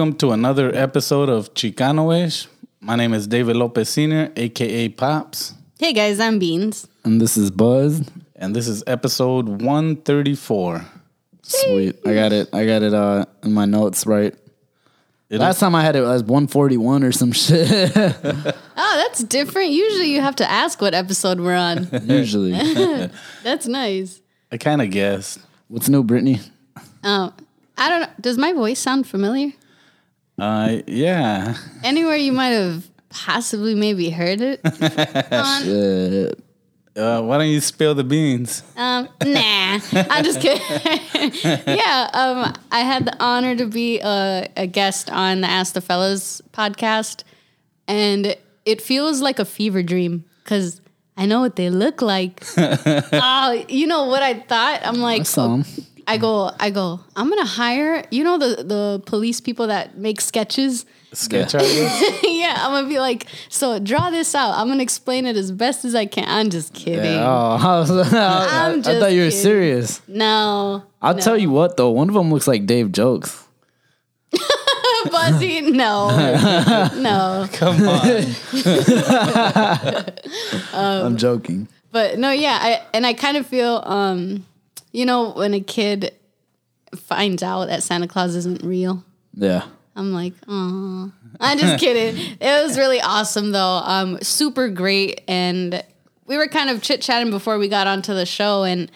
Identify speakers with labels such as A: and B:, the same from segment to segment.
A: welcome to another episode of Chicanoish. My name is David Lopez Sr., aka Pops,
B: Hey guys, I'm Beans.
C: And this is Buzz.
A: and this is episode 134.
C: Sweet. I got it. I got it uh, in my notes right.
A: It
C: Last
A: is-
C: time I had it was 141 or some shit.
B: Oh, that's different. Usually you have to ask what episode we're on.
C: Usually.
B: that's nice.
A: I kind of guessed.
C: What's new, Brittany?
B: Oh, I don't know. Does my voice sound familiar?
A: Uh, yeah.
B: Anywhere you might have possibly maybe heard it?
C: Shit.
A: Uh, why don't you spill the beans?
B: Um, nah, I'm just kidding. yeah, um, I had the honor to be a, a guest on the Ask the Fellas podcast, and it feels like a fever dream because I know what they look like. oh, you know what I thought? I'm like,
C: Some.
B: I go, I go. I'm gonna hire. You know the the police people that make sketches.
A: Sketch artist?
B: yeah, I'm gonna be like, so draw this out. I'm gonna explain it as best as I can. I'm just kidding.
C: Oh, I, was, I,
B: I'm
C: I
B: just
C: thought you were
B: kidding.
C: serious.
B: No,
C: I'll
B: no.
C: tell you what, though. One of them looks like Dave Jokes.
B: Buzzy, no, no.
A: Come on.
B: Um,
C: I'm joking.
B: But no, yeah, I and I kind of feel, um, you know, when a kid finds out that Santa Claus isn't real,
C: Yeah.
B: I'm like, oh, I'm just kidding. It was really awesome though, um, super great, and we were kind of chit chatting before we got onto the show, and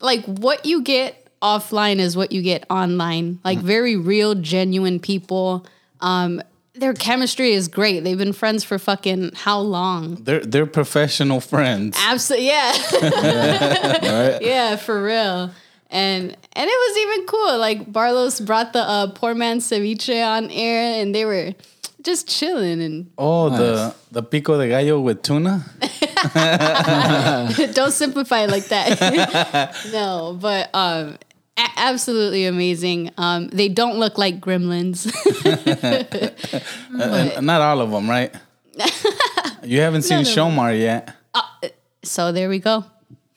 B: like what you get offline is what you get online, like very real, genuine people. Um, their chemistry is great. They've been friends for fucking how long?
A: They're, they're professional friends.
B: Absolutely, yeah.
C: Right?
B: Yeah, for real. And and it was even cool. Like Barlos brought the uh, poor man ceviche on air, and they were just chilling. And
A: Oh, the, the pico de gallo with tuna?
B: don't simplify it like that. no, but um, a- absolutely amazing. Um, they don't look like gremlins.
A: Uh, not all of them, right? you haven't seen
B: None of 'em.
A: Shomar yet.
B: so there we go.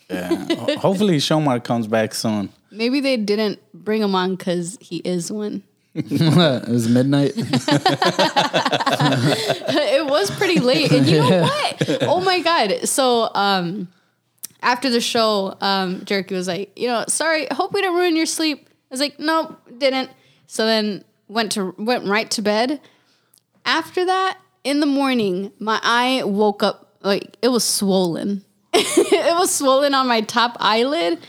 A: Yeah. Hopefully, Shomar comes back soon.
B: Maybe they didn't bring him on because he is one.
C: it was midnight.
B: it was pretty late. And you know what? Oh my god. So um after the show, um, Jerky was like, you know, sorry, hope we didn't ruin your sleep. I was like, nope, didn't. So then went to went right to bed. After that, in the morning, my eye woke up like it was swollen. it was swollen on my top eyelid.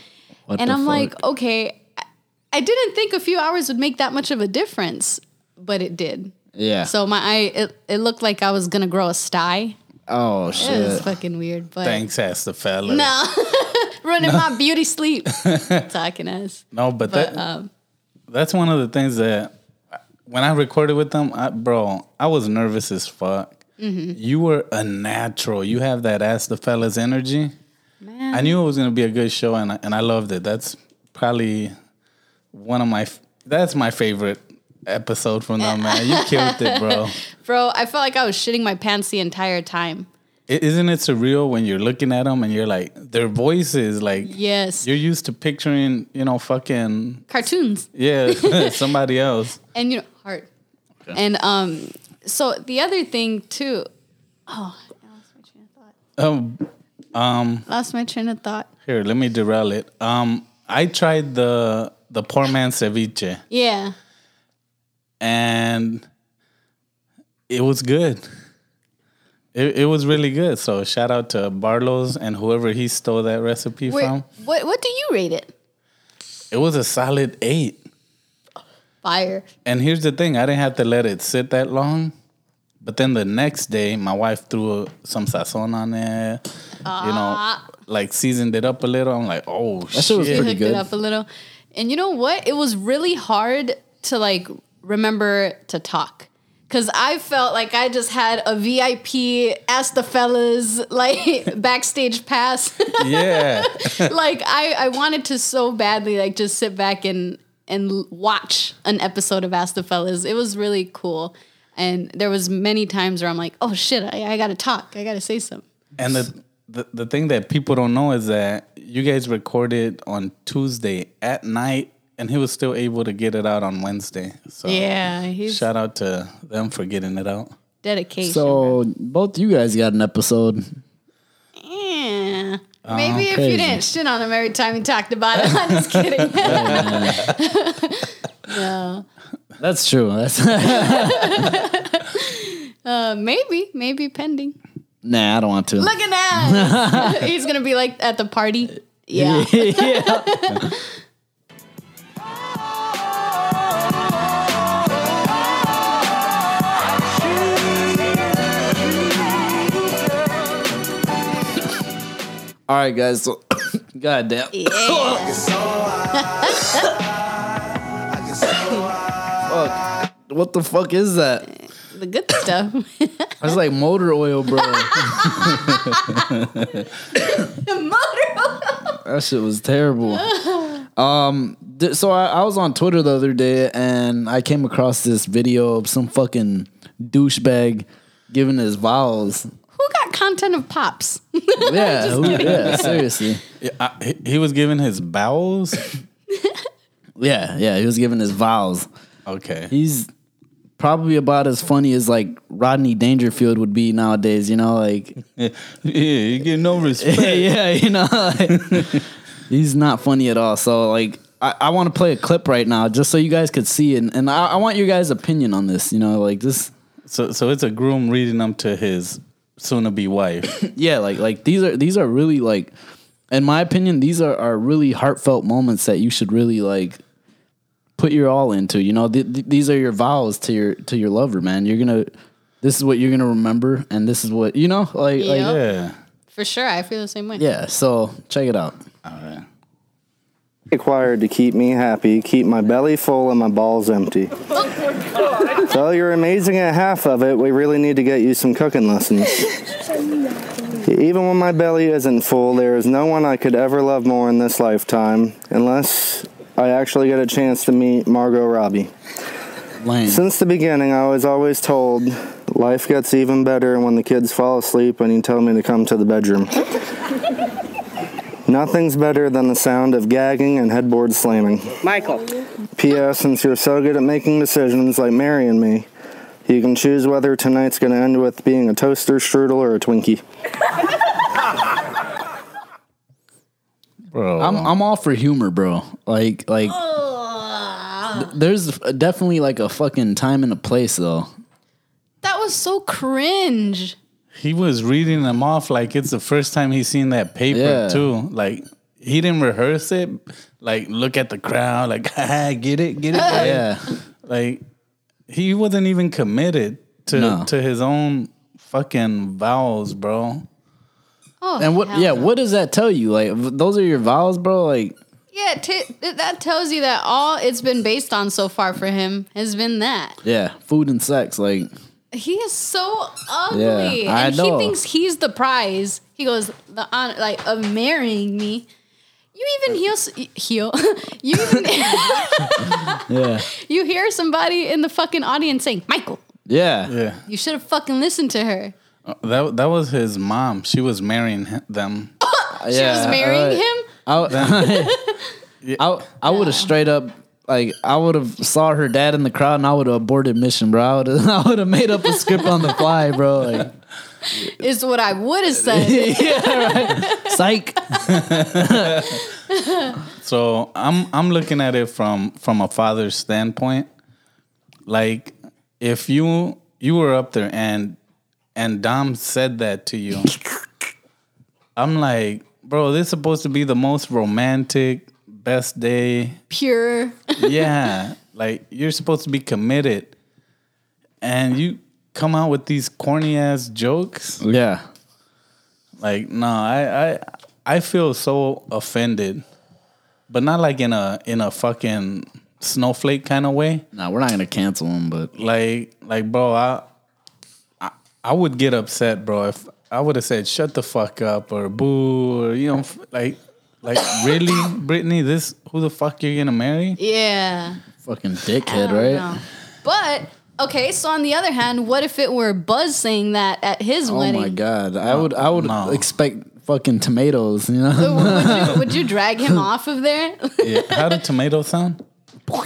C: What
B: and I'm
C: fuck?
B: like, okay, I- I didn't think a few hours would make that much of a difference, but it did.
C: yeah.
B: So my eye, it, it looked like I was gonna grow a sty.
C: Oh, shit!
B: It was
C: shit.
B: fucking weird, but
A: Thanks, ass the fella.
B: no, running my beauty sleep, talking us.
A: No, but,
B: But
A: that,
B: um,
A: that's one of the things that when I recorded with them, I, bro, I was nervous as fuck.
B: Mm-hmm.
A: You were a natural. You have that ass the fellas energy.
B: man,
A: I knew it was gonna be a good show, and I, and I loved it. That's probably one of my that's my favorite episode from them, man. You killed it, bro.
B: bro, I felt like I was shitting my pants the entire time.
A: Isn't it surreal when you're looking at them and you're like, their voices, like
B: Yes,
A: you're used to picturing, you know, fucking
B: cartoons,
A: yeah, somebody else.
B: and you know, heart, and um. So the other thing too. Oh, I lost my train of thought.
A: Um, um,
B: Lost my train of thought.
A: here, let me derail it. Um, I tried the the poor man ceviche,
B: Yeah.
A: And it was good. It, it was really good. So shout out to Barlow's and whoever he stole that recipe
B: Wait,
A: from.
B: what what do you rate it?
A: It was a solid eight.
B: Fire.
A: And here's the thing: I didn't have to let it sit that long. But then the next day, my wife threw some sazon on there. You know, ah. like seasoned it up a little. I'm like, oh
C: shit was
A: shit!
C: pretty
B: hooked
C: good.
B: it up a little. And you know what? It was really hard to like remember to talk. Cause I felt like I just had a VIP ask the fellas like backstage pass.
A: yeah,
B: like I, I wanted to so badly like just sit back and and watch an episode of Ask the Fellas. It was really cool. And there was many times where I'm like, oh shit, I, I gotta talk. I gotta say something.
A: and the, the the thing that people don't know is that you guys recorded on Tuesday at night and he was still able to get it out on Wednesday. So
B: Yeah, he's
A: shout out to them for getting it out.
B: dedication.
C: So both you guys got an episode.
B: Yeah. Maybe if
C: crazy.
B: you didn't shit on him every time he talked about it. I'm just kidding. no.
C: That's true. That's
B: Uh, maybe, maybe pending.
C: nah. I don't want to.
B: Look at that. He's gonna be like at the party. Yeah.
C: yeah. All right, guys. So, goddamn. Fuck. What the fuck is that?
B: The good stuff.
C: It's like motor oil, bro.
B: Motor. Oil.
C: That shit was terrible. Um, th- so I, I was on Twitter the other day and I came across this video of some fucking douchebag giving his vows.
B: Who got content of pops?
C: Yeah, who, yeah, seriously.
A: Yeah, I, he, he was giving his bowels.
C: Yeah, yeah, he was giving his vows.
A: Okay.
C: He's probably about as funny as like Rodney Dangerfield would be nowadays. You know, like
A: yeah, you get no respect.
C: yeah, you know, like, he's not funny at all. So like, I, I want to play a clip right now just so you guys could see it, and I, I want your guys' opinion on this. You know, like this.
A: So so it's a groom reading them to his soon to be wife.
C: Yeah, like like these are these are really like, in my opinion, these are are really heartfelt moments that you should really like put your all into. You know, th- th- these are your vows to your to your lover, man. You're gonna. This is what you're gonna remember, and this is what you know. Like, like
A: yeah.
B: For sure, I feel the same way.
C: yeah. So check it out.
A: All right.
D: required to keep me happy, keep my belly full and my balls empty. Oh So you're amazing at half of it. We really need to get you some cooking lessons. Even when my belly isn't full, there is no one I could ever love more in this lifetime, unless I actually get a chance to meet Margot Robbie.
C: Lane.
D: Since the beginning, I was always told life gets even better when the kids fall asleep and you tell me to come to the bedroom. Nothing's better than the sound of gagging and headboard slamming.
E: Michael.
D: P.S. Since you're so good at making decisions like marrying me, you can choose whether tonight's going to end with being a toaster, strudel, or a Twinkie.
A: Bro.
C: I'm I'm all for humor, bro. Like like th- there's definitely like a fucking time and a place though.
B: That was so cringe.
A: He was reading them off like it's the first time he's seen that paper
C: Yeah.
A: too. Like he didn't rehearse it. Like look at the crowd. Like "Ha, get it, get it. guys."
C: Yeah.
A: Like he wasn't even committed to
C: No.
A: to his own fucking vows, bro.
B: Oh,
C: And what yeah,
B: no.
C: what does that tell you? Like those are your vows, bro? Like
B: Yeah, t- that tells you that all it's been based on so far for him has been that.
C: yeah, food and sex like
B: He is so ugly,
C: Yeah, I
B: and
C: know.
B: he thinks he's the prize. He goes the honor, like of marrying me. You even heal, heal. you even
C: yeah.
B: you hear somebody in the fucking audience saying, "Michael,
C: Yeah.
A: Yeah.
B: you should have fucking listened to her."
A: Uh, That that was his mom. She was marrying hi- them.
B: She was marrying him.
C: I, I, I would have straight up like I would have saw her dad in the crowd and I would have aborted mission, bro. I would have I would have made up a script on the fly, bro. Like
B: Is what I would have said.
C: psych.
A: So I'm I'm looking at it from from a father's standpoint. Like if you you were up there and and Dom said that to you, I'm like, bro, this is supposed to be the most romantic, best day.
B: Pure.
A: Yeah, like you're supposed to be committed, and you come out with these corny ass jokes.
C: Yeah.
A: Like, no, I I I feel so offended, but not like in a in a fucking snowflake kind of way.
C: Nah, we're not gonna cancel him, but
A: Like like, bro, I I, I would get upset, bro, if I would have said shut the fuck up or boo or you know like like really, Brittany, this who the fuck you're gonna marry?
B: Yeah.
C: fucking dickhead, right?
B: know. But okay, so on the other hand, what if it were Buzz saying that at his
C: Oh
B: wedding?
C: Oh my god. I would I would
A: No.
C: expect fucking tomatoes, you know?
B: would, you, would you drag him off of there?
A: Yeah. How did tomato sound?
B: Why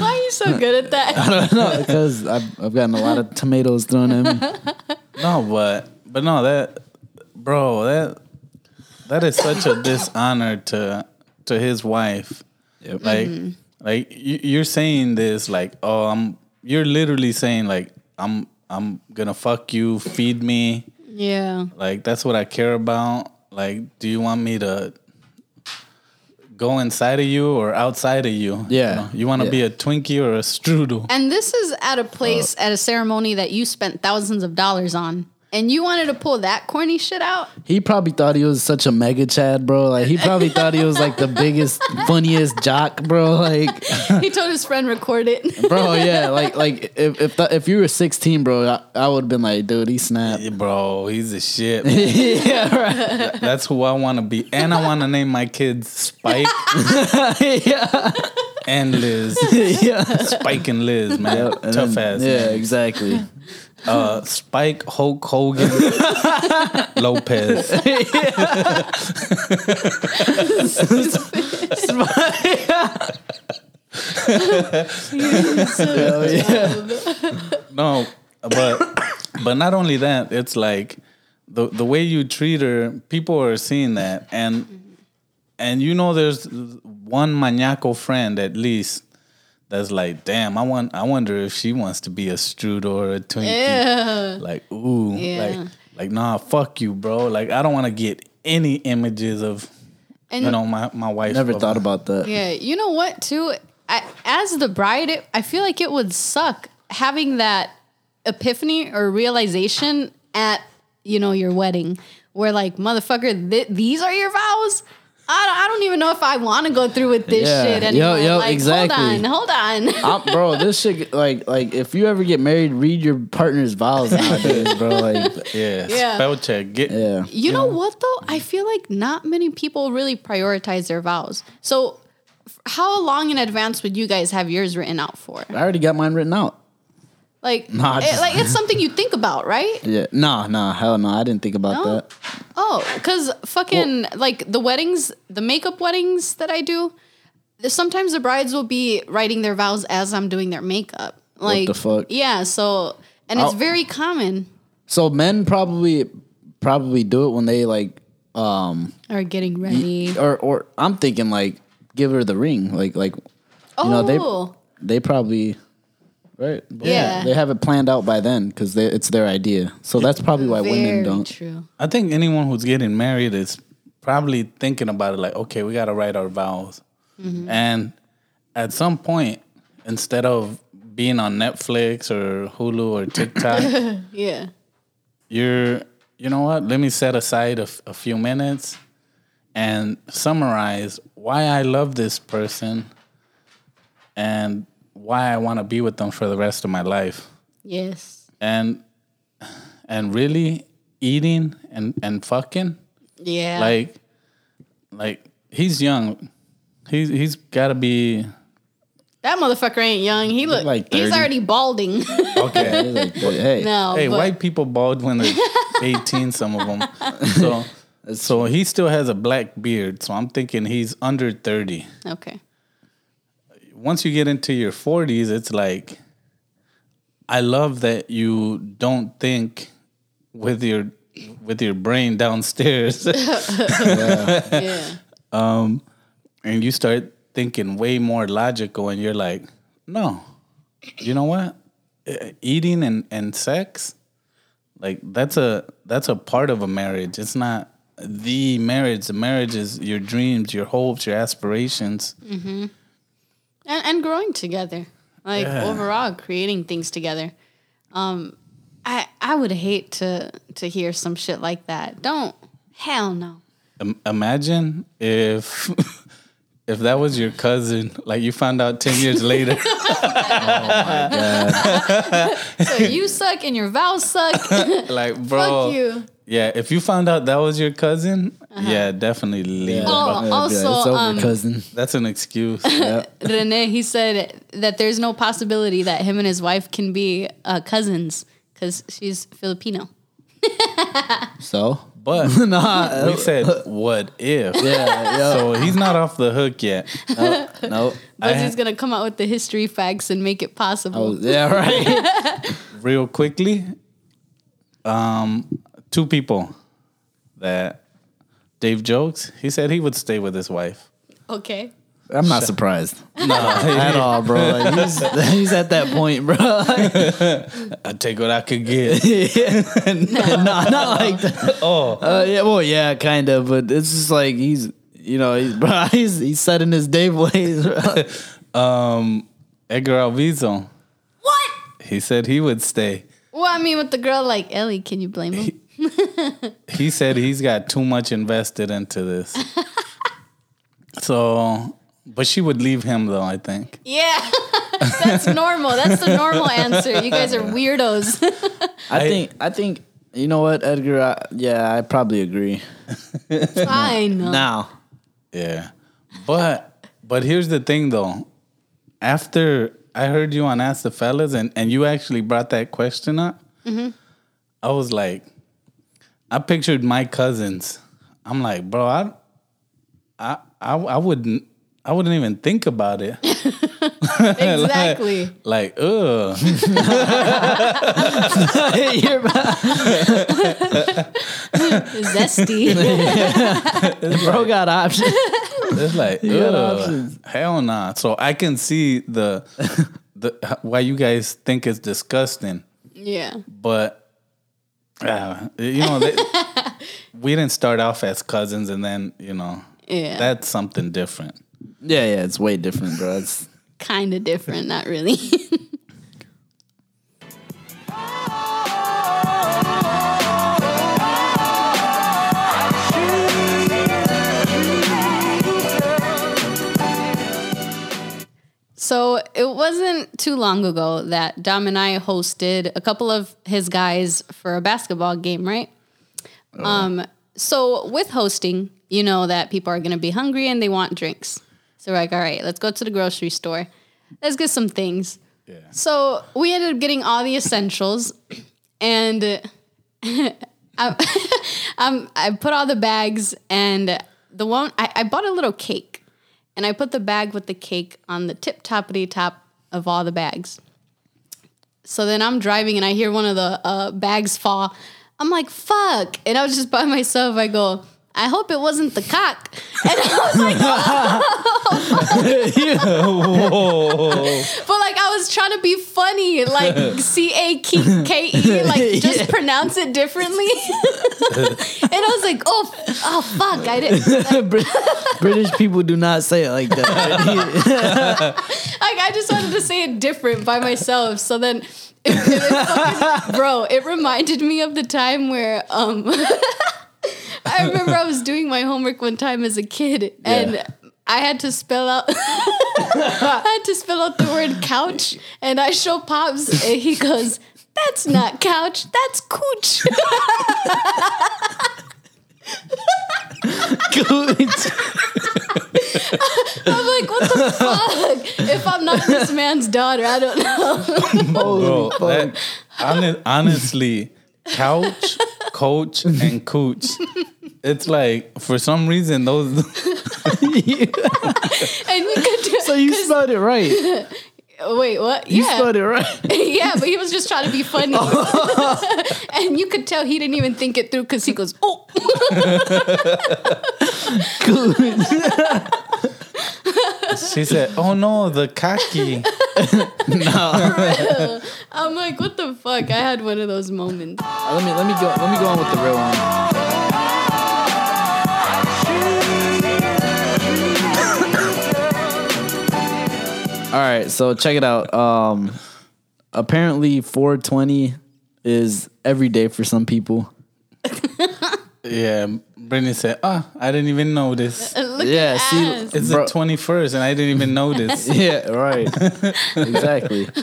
B: are you so good at that?
C: no, because I've, I've gotten a lot of tomatoes thrown at me.
A: No, but but no, that bro, that that is such a dishonor to to his wife.
C: Yep.
A: Like mm-hmm. like you, you're saying this like, oh, I'm. You're literally saying like, I'm I'm gonna fuck you, feed me.
B: Yeah.
A: Like that's what I care about. Like, do you want me to go inside of you or outside of you?
C: Yeah.
A: You, know, you want to
C: Yeah.
A: be a Twinkie or a strudel?
B: And this is at a uh, place at a ceremony that you spent thousands of dollars on. And you wanted to pull that corny shit out?
C: He probably thought he was such a mega chad, bro. Like he probably thought he was like the biggest, funniest jock, bro. Like,
B: he told his friend record it.
C: bro, yeah. Like, like if if, th- if you were sixteen, bro, I, I would have been like, dude, he snapped.
A: Yeah, bro, he's a shit.
C: yeah, right.
A: That's who I want to be, and I want to name my kids Spike
C: yeah,
A: and Liz.
C: yeah.
A: Spike and Liz, man,
C: And
A: tough
C: then-
A: ass.
C: Yeah,
A: names.
C: exactly.
A: Uh, Spike Hulk Hogan Lopez. No, but but not only that, it's like the the way you treat her. People are seeing that, and and you know, there's one maniaco friend at least that's like, damn, I want, I wonder if she wants to be a strudel or a Twinkie.
B: Yeah.
A: Like, ooh,
B: Yeah.
A: like, like, nah, fuck you, bro. Like, I don't want to get any images of,
B: And
A: you know, my my wife.
C: Never
A: of-
C: thought about that.
B: Yeah, you know what? Too, I, as the bride, it, I feel like it would suck having that epiphany or realization at you know your wedding, where like motherfucker, th- these are your vows. I don't, I don't even know if I want to go through with this
C: Yeah.
B: shit
C: Yo,
B: anymore.
C: yo,
B: like,
C: exactly.
B: Hold on, hold on.
C: I'm, bro, this shit like like if you ever get married, read your partner's vows nowadays, bro. Like,
A: Yeah,
B: Yeah.
A: spell check. Get
C: yeah,
B: You know what though? I feel like not many people really prioritize their vows. So, f- how long in advance would you guys have yours written out for?
C: I already got mine written out.
B: Like,
C: Nah,
B: it- like it's something you think about, right?
C: Yeah, nah, nah, hell no, I didn't think about
B: No?
C: that.
B: Oh, because fucking like the weddings, the makeup weddings that I do, sometimes the brides will be writing their vows as I'm doing their makeup. Like
C: the fuck?
B: Yeah, so and it's
C: I'll-
B: very common.
C: So men probably probably do it when they like um
B: Or getting ready.
C: or or I'm thinking like give her the ring like like you know they
B: Oh.
C: they probably right
B: Yeah.
C: they have it planned out by then because it's their idea so that's probably why women don't
B: true.
A: I think anyone who's getting married is probably thinking about it like, okay, we got to write our vows.
B: Mm-hmm.
A: And at some point, instead of being on Netflix or Hulu or TikTok,
B: Yeah.
A: you're, you know what? Let me set aside a, f- a few minutes and summarize why I love this person and why I want to be with them for the rest of my life
B: Yes.
A: and and really eating and and fucking
B: Yeah.
A: like like he's young he's he's got to be
B: that motherfucker ain't young. He look
C: like
B: he's already balding.
A: okay
C: like, hey
B: no.
A: hey
B: but-
A: white people bald when they're 18 some of them so so he still has a black beard so i'm thinking he's under 30
B: Okay.
A: Once you get into your 40s it's like i love that you don't think with your with your brain downstairs.
B: Yeah.
A: Um, and you start thinking way more logical and you're like no you know what? Eating and, and sex like that's a that's a part of a marriage. It's not the marriage. The marriage is your dreams your hopes your aspirations
B: and, and growing together. Like
A: Yeah.
B: overall creating things together. Um i i would hate to to hear some shit like that. Don't. Hell no.
A: Im- imagine if if that was your cousin like you found out 10 years later.
B: So you suck and your vows suck.
A: Like bro
B: fuck you
A: yeah if you found out that was your cousin yeah definitely leave
B: Oh,
A: But
C: I'd be like,
B: also,
C: it's over
B: um,
C: cousin
A: that's an excuse
B: rene he said that there's no possibility that him and his wife can be uh, cousins because she's filipino
C: so
A: But
C: nah,
A: we said, what if?
C: yeah, yeah.
A: So he's not off the hook yet.
C: no.
B: But he's gonna come out with the history facts and make it possible.
C: Oh, yeah, right.
A: Real quickly, um, two people that Dave jokes. He said he would stay with his wife.
B: Okay.
C: I'm not surprised
A: No,
C: at all, bro. Like, he's, he's at that point, bro.
A: I take what I could get.
C: no, not like that.
A: Oh,
C: Uh, yeah, well, yeah, kind of, but it's just like he's, you know, he's bro, he's he's set in his Dave ways. bro.
A: um, Edgar Alviso.
B: What?
A: He said he would stay.
B: Well, I mean, with the girl like Ellie, can you blame him?
A: He said he's got too much invested into this. so, but she would leave him though. I think.
B: Yeah, that's normal. That's the normal answer. You guys are weirdos.
C: I think I think you know what, Edgar. I, yeah, I probably agree.
B: Fine.
C: Now,
A: Yeah, but but here's the thing though. After I heard you on Ask the Fellas, and and you actually brought that question up, mm-hmm. I was like, I pictured my cousins. I'm like, bro, I, I, I, I wouldn't. I wouldn't even think about it.
B: Exactly.
A: Like, ugh.
C: You're-
B: Zesty.
C: bro got options.
A: It's like,
C: got
A: ugh,
C: options.
A: hell nah. So I can see the, the why you guys think it's disgusting.
B: yeah.
A: but uh, you know they, we didn't start off as cousins and then you know
B: Yeah.
A: that's something different
C: Yeah, yeah, it's way different, bro. It's,
B: Kind of different, not really. So it wasn't too long ago that Dom and I hosted a couple of his guys for a basketball game, right? Um, so with hosting, you know that people are gonna be hungry and they want drinks. So we're like, all right, let's go to the grocery store. Let's get some things.
A: yeah
B: So we ended up getting all the essentials, and I, um, I put all the bags, and the one I, I bought a little cake, and I put the bag with the cake on the tip toppity top of all the bags. So then I'm driving, and I hear one of the uh, bags fall. I'm like, "Fuck!" And I was just by myself. I go. I hope it wasn't the cock. And I was like, oh. But like I was trying to be funny, like C A K E, like just pronounce it differently. and I was like, oh, oh fuck, I didn't.
C: Brit- British people do not say it like that.
B: Like I just wanted to say it different by myself. So then, it, it fucking- bro, it reminded me of the time where um, I remember I was doing my homework one time as a kid and.
A: Yeah.
B: I had to spell out I had to spell out the word couch and I show Pops and he goes, That's not couch, that's cooch. I'm like, what the fuck? If I'm not this man's daughter, I don't know.
A: bro that, hon- honestly couch coach and cooch it's like for some reason those
B: And you could do
C: so you spelled it right.
B: Wait, what?
C: You
B: yeah.
C: spelled it right.
B: yeah, but he was just trying to be funny. and you could tell he didn't even think it through because he goes, oh.
A: she said oh no the khaki no.
B: I'm like, what the fuck? I had one of those moments.
C: Uh, let me let me go let me go on with the real one. All right, so check it out. Um, apparently, 420 is every day for some people.
A: yeah Brittany said oh I didn't even notice
B: Look
C: Yeah,
B: at
C: see-
B: ass.
A: it's
C: Bro.
A: the 21st and I didn't even know this.
C: Yeah, right. exactly.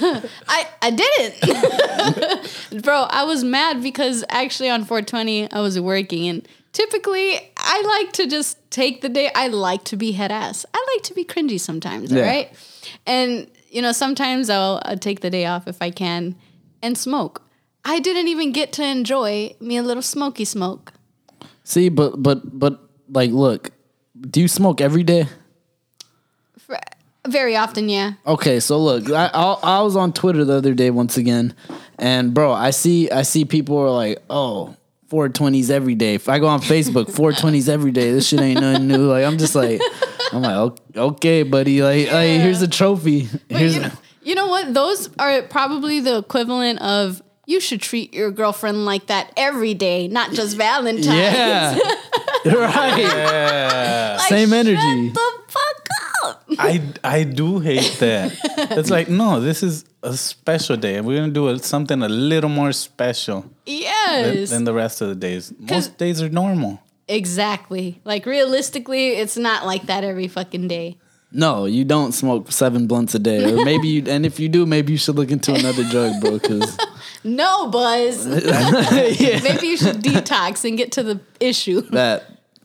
B: I, I didn't. Bro, I was mad because actually on 420 I was working and typically I like to just take the day. I like to be head ass. I like to be cringy sometimes,
C: Yeah.
B: right? And you know, sometimes I'll, I'll take the day off if I can and smoke. I didn't even get to enjoy me a little smoky smoke.
C: See, but but but like, look, do you smoke every day?
B: For- Very often, yeah.
C: Okay, so look, I, I I was on Twitter the other day once again, and bro, I see I see people are like, oh. 420s every day. If I go on Facebook, 420s every day. This shit ain't nothing new. Like I'm just like, I'm like, "Ok- okay, buddy. Like, like here's a trophy.
B: But
C: Here's
B: you, know, you know what? Those are probably the equivalent of you should treat your girlfriend like that every day, not just Valentine's.
C: yeah, right.
A: Yeah.
B: Like,
C: Same
B: shut
C: energy.
B: the fuck up.
A: I I do hate that. It's like no, this is a special day, we're gonna do it, something a little more special than,
B: Yes.
A: than the rest of the days. Most days are normal.
B: exactly. Like realistically, it's not like that every fucking day.
C: No, you don't smoke seven blunts a day, or maybe you. And if you do, maybe you should look into another drug, bro. Because
B: No, Buzz.
C: yeah,
B: Maybe you should detox and get to the issue.
C: that,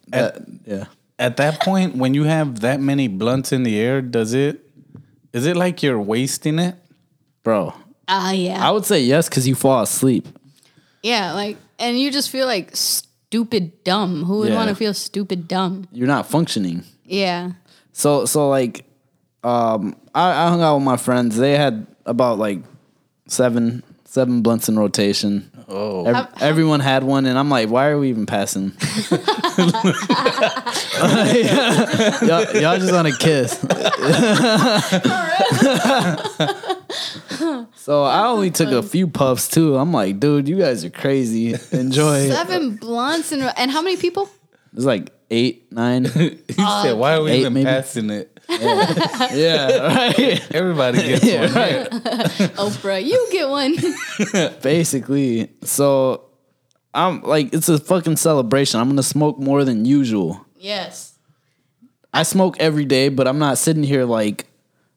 C: that yeah.
A: At that point, when you have that many blunts in the air, does it? Is it like you're wasting it?
C: Bro.
B: Ah, yeah.
C: I would say yes because you fall asleep.
B: yeah, like, and you just feel like stupid dumb. Who would
C: Yeah.
B: want to feel stupid dumb?
C: You're not functioning.
B: Yeah.
C: So so like, um, I, I hung out with my friends. They had about like seven seven blunts in rotation.
A: Oh,
C: Ev-
B: How- how-
C: everyone had one, and I'm like, why are we even passing? y'all, y'all just want to kiss. so I only took a few puffs too. I'm like, dude, you guys are crazy. Enjoy.
B: Seven blunts and and how many people?
C: It's like eight, nine.
A: he said, "Why are we
C: Eight,
A: even
C: maybe.
A: passing it?
C: yeah, right.
A: Everybody gets
C: Yeah,
A: one."
C: right.
B: Oprah, you get one.
C: Basically, so I'm like, it's a fucking celebration. I'm gonna smoke more than usual.
B: yes.
C: I smoke every day, but I'm not sitting here like,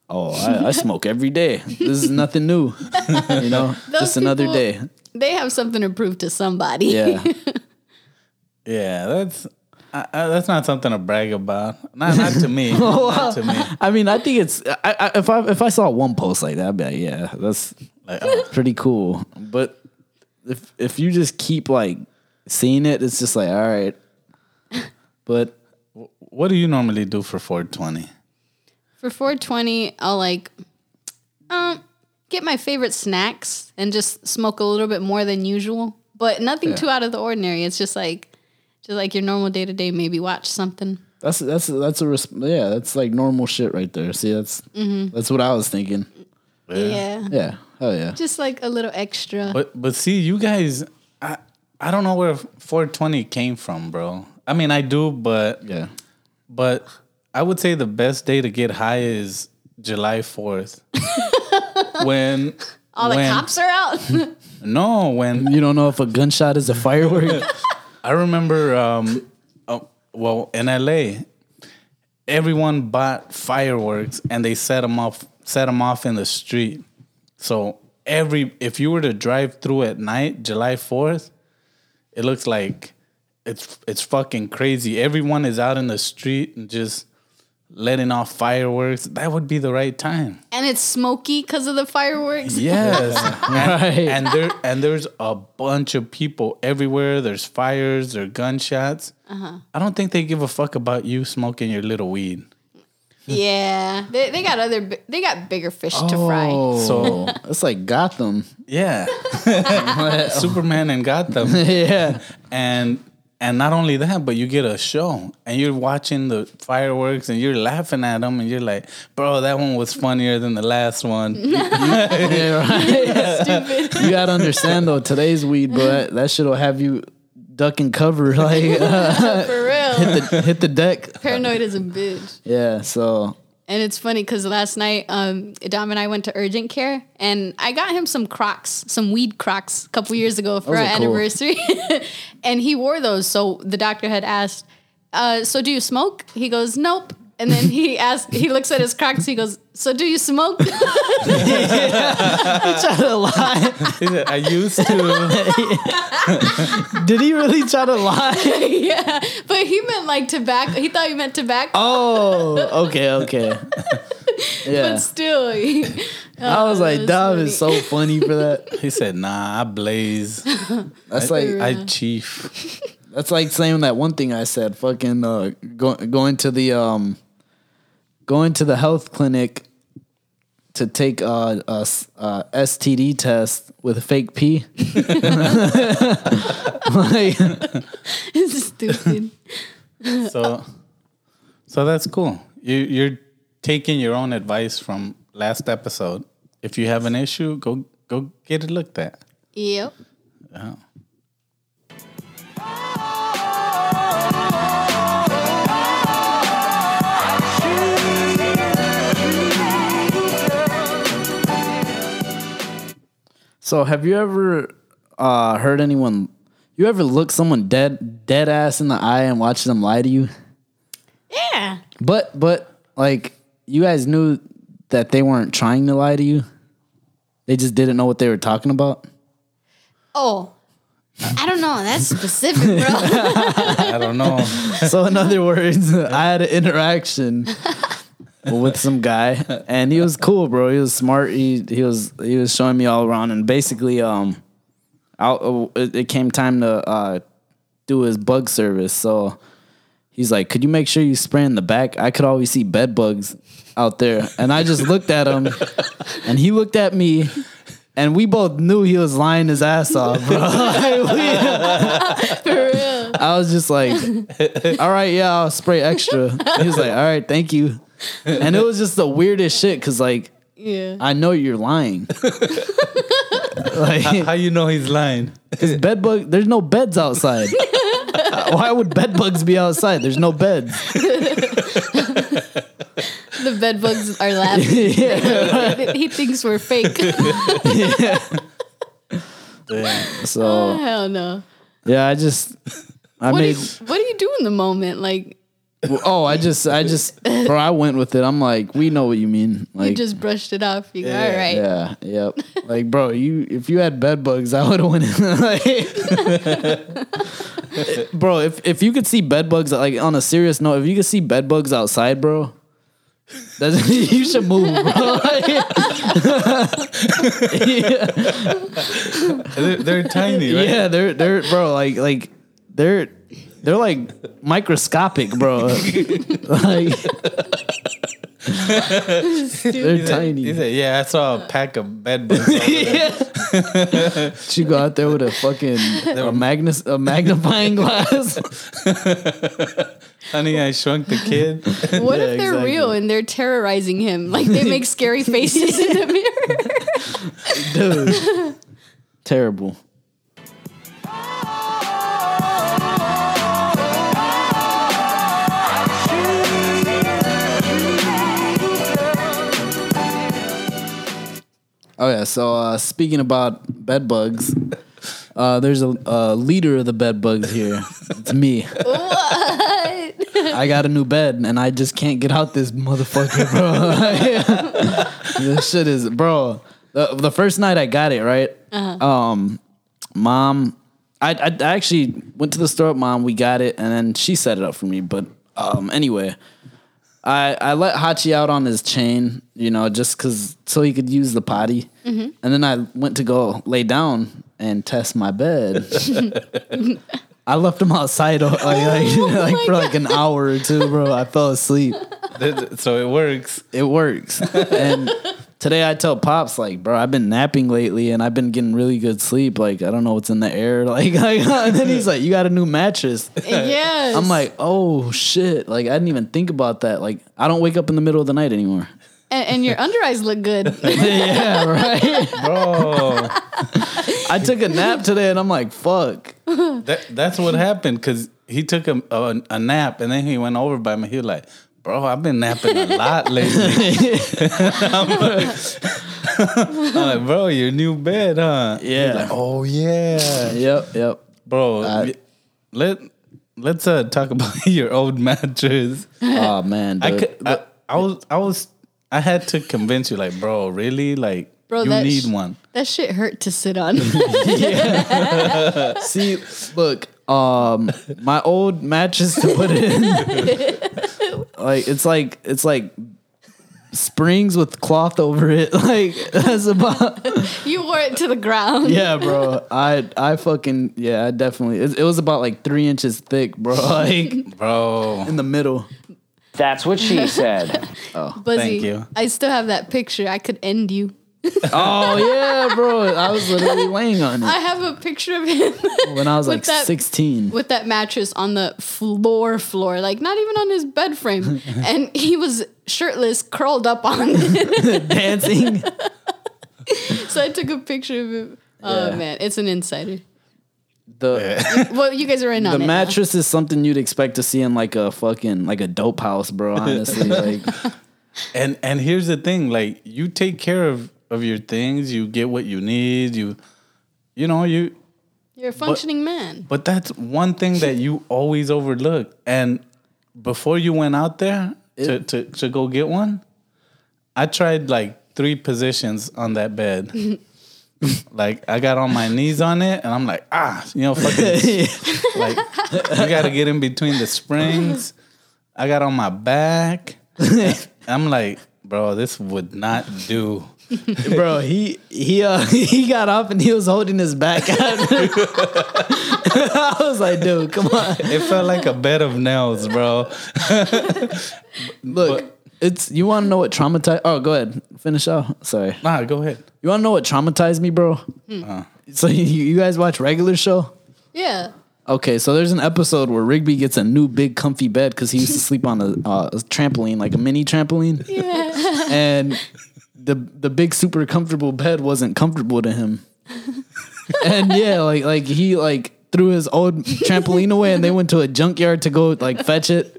C: oh, I, I smoke every day. This is nothing new, you know.
B: Those
C: Just another
B: people-
C: day.
B: They have something to prove to somebody.
C: Yeah,
A: Yeah, that's I, I, that's not something to brag about. Not not to me. not to me.
C: I mean, I think it's. I, I, if I if I saw one post like that, I'd be like, yeah, that's
A: Like, oh,
C: pretty cool. But if if you just keep like seeing it, it's just like, all right. But
A: what do you normally do for 420?
B: For 420, I'll like um get my favorite snacks and just smoke a little bit more than usual, but nothing too out of the ordinary. It's just like just like your normal day to day. Maybe watch something.
C: that's that's that's a res- yeah, that's like normal shit right there. See, that's mm-hmm. that's what I was thinking.
B: Yeah.
C: Yeah, hell yeah.
B: just like a little extra.
A: But but see, you guys, I I don't know where 420 came from, bro. I mean, I do, but
C: Yeah.
A: but I would say the best day to get high is July 4th. when
B: All the
A: when,
B: cops are out.
A: No, when
C: You don't know if a gunshot is a firework?
A: I remember, um, uh, well, in LA, everyone bought fireworks and they set them off, set them off in the street. So every, if you were to drive through at night, July Fourth, it looks like it's it's fucking crazy. Everyone is out in the street and just letting off fireworks. That would be the right time.
B: and it's smoky because of the fireworks.
A: Yes,
C: Right.
A: and, and there and there's a bunch of people everywhere. There's fires, there's gunshots. Uh-huh. I don't think they give a fuck about you smoking your little weed.
B: Yeah. They, they got other, they got bigger fish to fry.
C: So it's like Gotham.
A: Yeah, Superman and Gotham,
C: yeah.
A: and and not only that, but you get a show and you're watching the fireworks and you're laughing at them and you're like, bro, that one was funnier than the last one.
C: yeah right. You gotta understand though, today's weed, bro, that, that shit'll have you duck and cover, like uh,
B: For real.
C: hit, the, hit the deck.
B: Paranoid as a bitch.
C: Yeah, so
B: And it's funny because last night, um, Dom and I went to urgent care, and I got him some Crocs, some weed Crocs, a couple years ago for our
C: cool.
B: anniversary, and he wore those. So the doctor had asked, uh, "So do you smoke?" He goes, "Nope." And then he asked, he looks at his Crocs. He goes, "So do you smoke?"
C: He tried to lie.
A: He said, I used to.
C: Did he really try to lie?
B: yeah, but he meant like tobacco. He thought he meant tobacco,
C: Oh, okay, okay. Yeah.
B: but still, he,
C: I was like,
B: that's
C: Dom is so funny for that.
A: He said, "Nah, I blaze.
C: That's like
A: I chief."
C: That's like saying that one thing I said. Fucking uh, go, going to the um, going to the health clinic to take a a, s- a STD test with a fake pee. like,
B: Stupid.
A: So, so that's cool. You you're taking your own advice from last episode. If you have an issue, go go get it looked at.
B: Yep.
A: Yeah.
C: So, have you ever uh, heard anyone? You ever look someone dead dead ass in the eye and watch them lie to you?
B: Yeah.
C: But but like you guys knew that they weren't trying to lie to you. They just didn't know what they were talking about.
B: Oh. I don't know. That's specific, bro.
A: I don't know.
C: So in other words, I had an interaction with some guy, and he was cool, bro. He was smart. He he was he was showing me all around, and basically, um, out it, it came time to uh do his bug service. So he's like, "Could you make sure you spray in the back?" I could always see bed bugs out there, and I just looked at him, and he looked at me. And we both knew he was lying his ass off, bro. Like, we-
B: For real.
C: I was just like, all right, yeah, I'll spray extra. He was like, all right, thank you. And it was just the weirdest shit because, like,
B: Yeah.
C: I know you're lying. like,
A: How you know he's lying?
C: because bed bug, there's no beds outside. Why would bed bugs be outside? There's no beds.
B: The bed bugs are laughing. he thinks we're fake.
A: Damn.
C: So oh,
B: Hell no.
C: yeah, I just, I
B: What do, you, what do you do in the moment? Like,
C: Oh, I just, I just, bro, I went with it. I'm like, we know what you mean. Like,
B: you just brushed it off. You go,
A: Yeah.
B: all right.
C: Yeah, yep. Like, bro, you if you had bed bugs, I would have went. in, like, bro, if if you could see bed bugs, like on a serious note, if you could see bed bugs outside, bro, that's, you should move, bro. yeah,
A: They're, they're tiny, right?
C: yeah, they're they're bro, like like they're they're like microscopic, bro. like they're
A: He
C: tiny.
A: He said, "Yeah, I saw a pack of bed bugs." over there."
C: You go out there with a fucking a, magnus, a magnifying glass.
A: Honey, I shrunk the kid.
B: What
C: Yeah,
B: if they're
C: exactly.
B: real and they're terrorizing him? Like they make scary faces in the mirror.
C: Dude. Terrible. Oh yeah, so uh, speaking about bed bugs, uh, there's a, a leader of the bed bugs here. It's me.
B: what?
C: I got a new bed and I just can't get out this motherfucker, bro. this shit is, bro. The, the first night I got it, right? Uh Um, mom, I, I I actually went to the store with mom. We got it, and then she set it up for me. But um, anyway, I I let Hachi out on his chain, you know, just cause so he could use the potty. Mm-hmm. And then I went to go lay down and test my bed. I left him outside like, like, oh like
B: my
C: for like an hour or two, bro. I fell asleep.
A: so it works.
C: It works. And today I tell pops like, bro, I've been napping lately and I've been getting really good sleep. Like I don't know what's in the air. Like, like and then he's like, you got a new mattress.
B: yes.
C: I'm like, oh shit. Like I didn't even think about that. Like I don't wake up in the middle of the night anymore.
B: and, and your under eyes look good.
C: yeah, right.
A: Bro,
C: I took a nap today and I'm like, fuck.
A: that, that's what happened because he took a, a, a nap and then he went over by me. He was like, Bro, I've been napping a lot lately. I'm, like, I'm like, Bro, your new bed, huh?
C: Yeah.
A: like, oh, yeah.
C: Yep, yep.
A: Bro,
C: Uh,
A: let, let's uh, talk about your old mattress.
C: Oh man,
A: I, could, I, I was, I was, I had to convince you, like, bro, really? Like,
B: Bro,
A: you
B: that
A: need
B: sh-
A: one.
B: that shit hurt to sit on.
C: See, look, um, my old mattress to put in, like it's like it's like springs with cloth over it. Like that's about.
B: You wore it to the ground.
C: Yeah, bro. I I fucking yeah. I definitely. It, it was about like three inches thick, bro. Like
A: Bro.
C: in the middle.
E: That's what she said.
B: Buzzy,
A: Thank you.
B: I still have that picture. I could end you.
C: Oh yeah, bro. I was literally laying on it.
B: I have a picture of him
C: when I was like
B: that-
C: sixteen.
B: with that mattress on the floor, floor, like not even on his bed frame, and he was shirtless, curled up on it.
C: dancing.
B: so I took a picture of him. Oh
C: Yeah.
B: man, it's an insider.
C: The
B: Well, you guys are in on
C: the
B: it.
C: mattress is something you'd expect to see in like a fucking like a dope house, bro. Honestly, like
A: And and here's the thing, like you take care of of your things, you get what you need, you you know, you
B: You're a functioning man.
A: but that's one thing that you always overlook. And before you went out there to, to, to go get one, I tried like three positions on that bed. like I got on my knees on it and I'm like, ah, you know, fucking like you gotta get in between the springs. I got on my back. I'm like, bro, this would not do.
C: bro, he he uh he got up and he was holding his back. I was like, dude, come on.
A: It felt like a bed of nails, bro.
C: Look, it's you want to know what traumatized? Oh, go ahead, finish out. Sorry,
A: Nah, go ahead.
C: you want to know what traumatized me, bro? So you, you guys watch regular show?
B: Yeah.
C: Okay, so there's an episode where Rigby gets a new big comfy bed because he used to sleep on a, uh, a trampoline, like a mini trampoline,
B: Yeah.
C: and the the big super comfortable bed wasn't comfortable to him. and yeah, like like he like threw his old trampoline away, and they went to a junkyard to go like fetch it.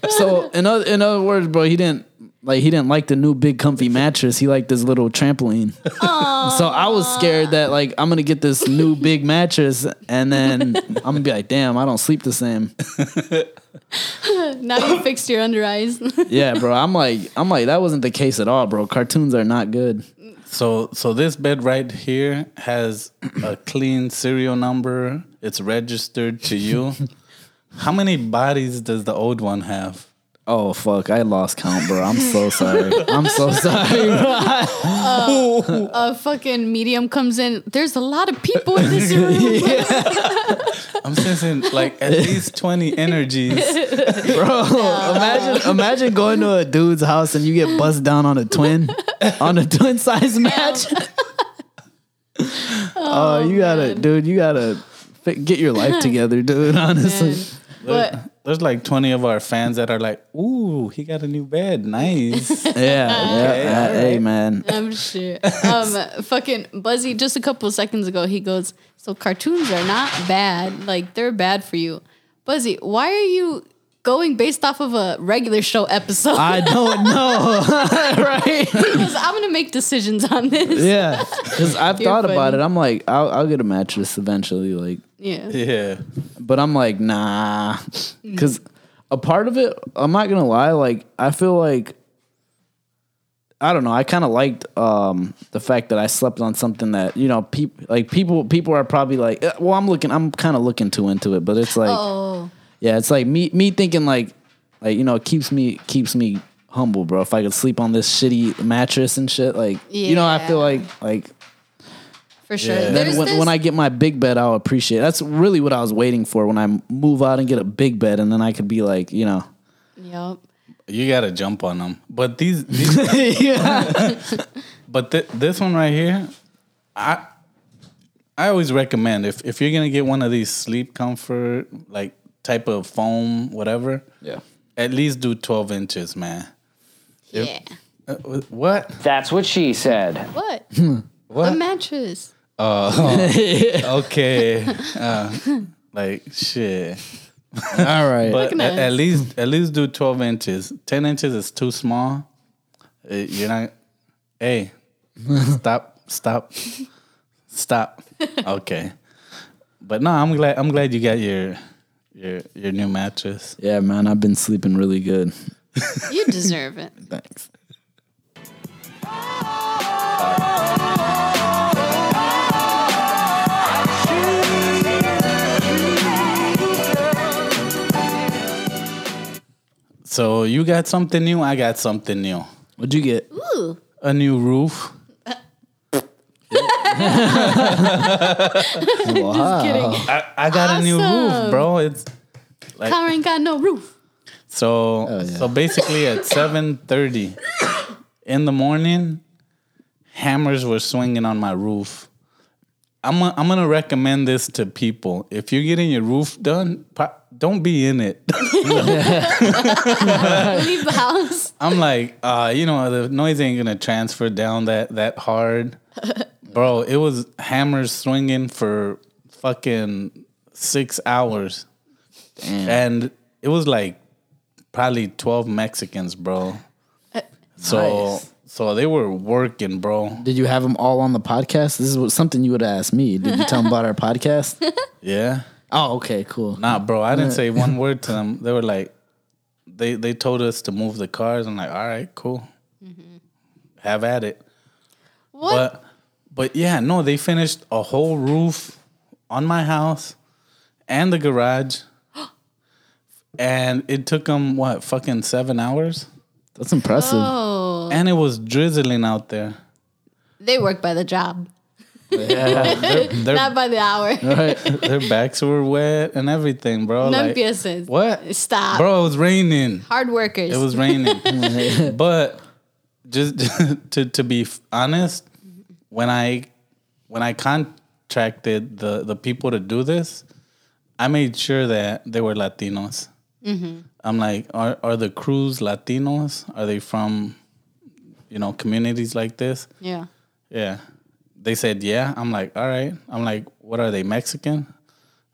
C: so in other in other words, bro, he didn't like he didn't like the new big comfy mattress. He liked this little trampoline. So I was scared that like I'm gonna get this new big mattress, and then I'm gonna be like, damn, I don't sleep the same.
B: now you fixed your under eyes.
C: Yeah, bro. I'm like, I'm like, that wasn't the case at all, bro. Cartoons are not good.
A: So so this bed right here has a clean serial number. It's registered to you. How many bodies does the old one have?
C: Oh fuck, I lost count, bro. I'm so sorry. I'm so sorry, bro.
B: a fucking medium comes in. There's a lot of people in this room.
A: I'm sensing like at least 20 energies.
C: bro. Imagine, imagine going to a dude's house and you get buzzed down on a twin, on a twin size match. Oh, you gotta, oh, dude. You gotta get your life together, dude. Honestly.
B: But
A: There's like 20 of our fans that are like, ooh, he got a new bed. Nice.
C: Yeah, yeah. yeah. Hey, man.
B: I'm sure. Um, fucking Buzzy, just a couple seconds ago, he goes, So cartoons are not bad. Like, they're bad for you. Buzzy, why are you going based off of a regular show episode?
C: I don't know, right?
B: Because I'm going to make decisions on this.
C: Yeah, because I've
B: You're
C: thought about it. I'm like, I'll, I'll get a mattress eventually, like,
B: Yeah.
A: yeah.
C: but I'm like, nah, because a part of it, I'm not gonna lie, like, I feel like. I don't know. I kind of liked um, the fact that I slept on something that you know, people like people. People are probably like, eh, well, I'm looking. I'm kind of looking too into it, but it's like,
B: Oh,
C: yeah, it's like me me thinking like like you know it keeps me keeps me humble, bro. If I could sleep on this shitty mattress and shit, like you know, I feel like like
B: for sure.
A: Yeah.
C: then when,
B: this-
C: when I get my big bed, I'll appreciate. It. That's really what I was waiting for when I move out and get a big bed, and then I could be like, you know,
B: Yup.
A: You got to jump on them. But these, these
C: yeah,
A: but th- this one right here, I I always recommend if if you're going to get one of these sleep comfort like type of foam whatever,
C: yeah.
A: at least do 12 inches, man.
B: Yeah.
A: Uh, what?
E: That's what she said.
B: What?
A: What?
B: A mattress.
A: okay. Uh, like shit.
C: All right,
A: But at,
B: at
A: at least at least do 12 inches. 10 inches is too small. Uh, You're not Hey. stop. Stop. Stop. Okay. But no, I'm glad I'm glad you got your your your new mattress.
C: yeah, man, I've been sleeping really good.
B: You deserve it.
C: Thanks.
A: So you got something new, I got something new.
C: What'd you get?
B: Ooh.
A: A new roof.
C: Wow.
B: Kidding.
A: I, I got a new
B: Awesome.
A: roof, bro. It's like
B: Car ain't got no roof.
A: so oh,
C: yeah.
A: so basically at 7:30 in the morning hammers were swinging on my roof. I'm i I'm going to recommend this to people. If you're getting your roof done, pro- don't be in it.
B: Leave the house.
A: I'm like, uh, you know, the noise ain't gonna transfer down that that hard, bro. It was hammers swinging for fucking six hours, and it was like probably twelve Mexicans, bro. So
C: Nice.
A: so they were working, bro.
C: Did you have them all on the podcast? This is what, something you would ask me. Did you tell them about our podcast?
A: Yeah,
C: Oh, okay, cool.
A: nah, bro. I didn't uh, say one word to them. They were like, they they told us to move the cars. I'm like, all right, cool. Mm-hmm. Have at it.
B: What?
A: But but yeah, no, they finished a whole roof on my house and the garage. and it took them what, fucking 7 hours?
C: That's impressive.
B: oh,
A: And it was drizzling out there.
B: they work by the job,
C: Yeah.
A: Their,
B: not by the hour.
C: right.
A: their backs were wet and everything, bro.
B: No
A: Like, what?
B: Stop.
A: Bro, it was raining.
B: Hard workers.
A: It was raining. but just to to be honest, when I when I contracted the the people to do this, I made sure that they were Latinos. Mm-hmm. I'm like, are are the crews Latinos? Are they from, you know, communities like this?
B: yeah.
A: Yeah. They said, yeah. I'm like, all right. I'm like, what are they, Mexican?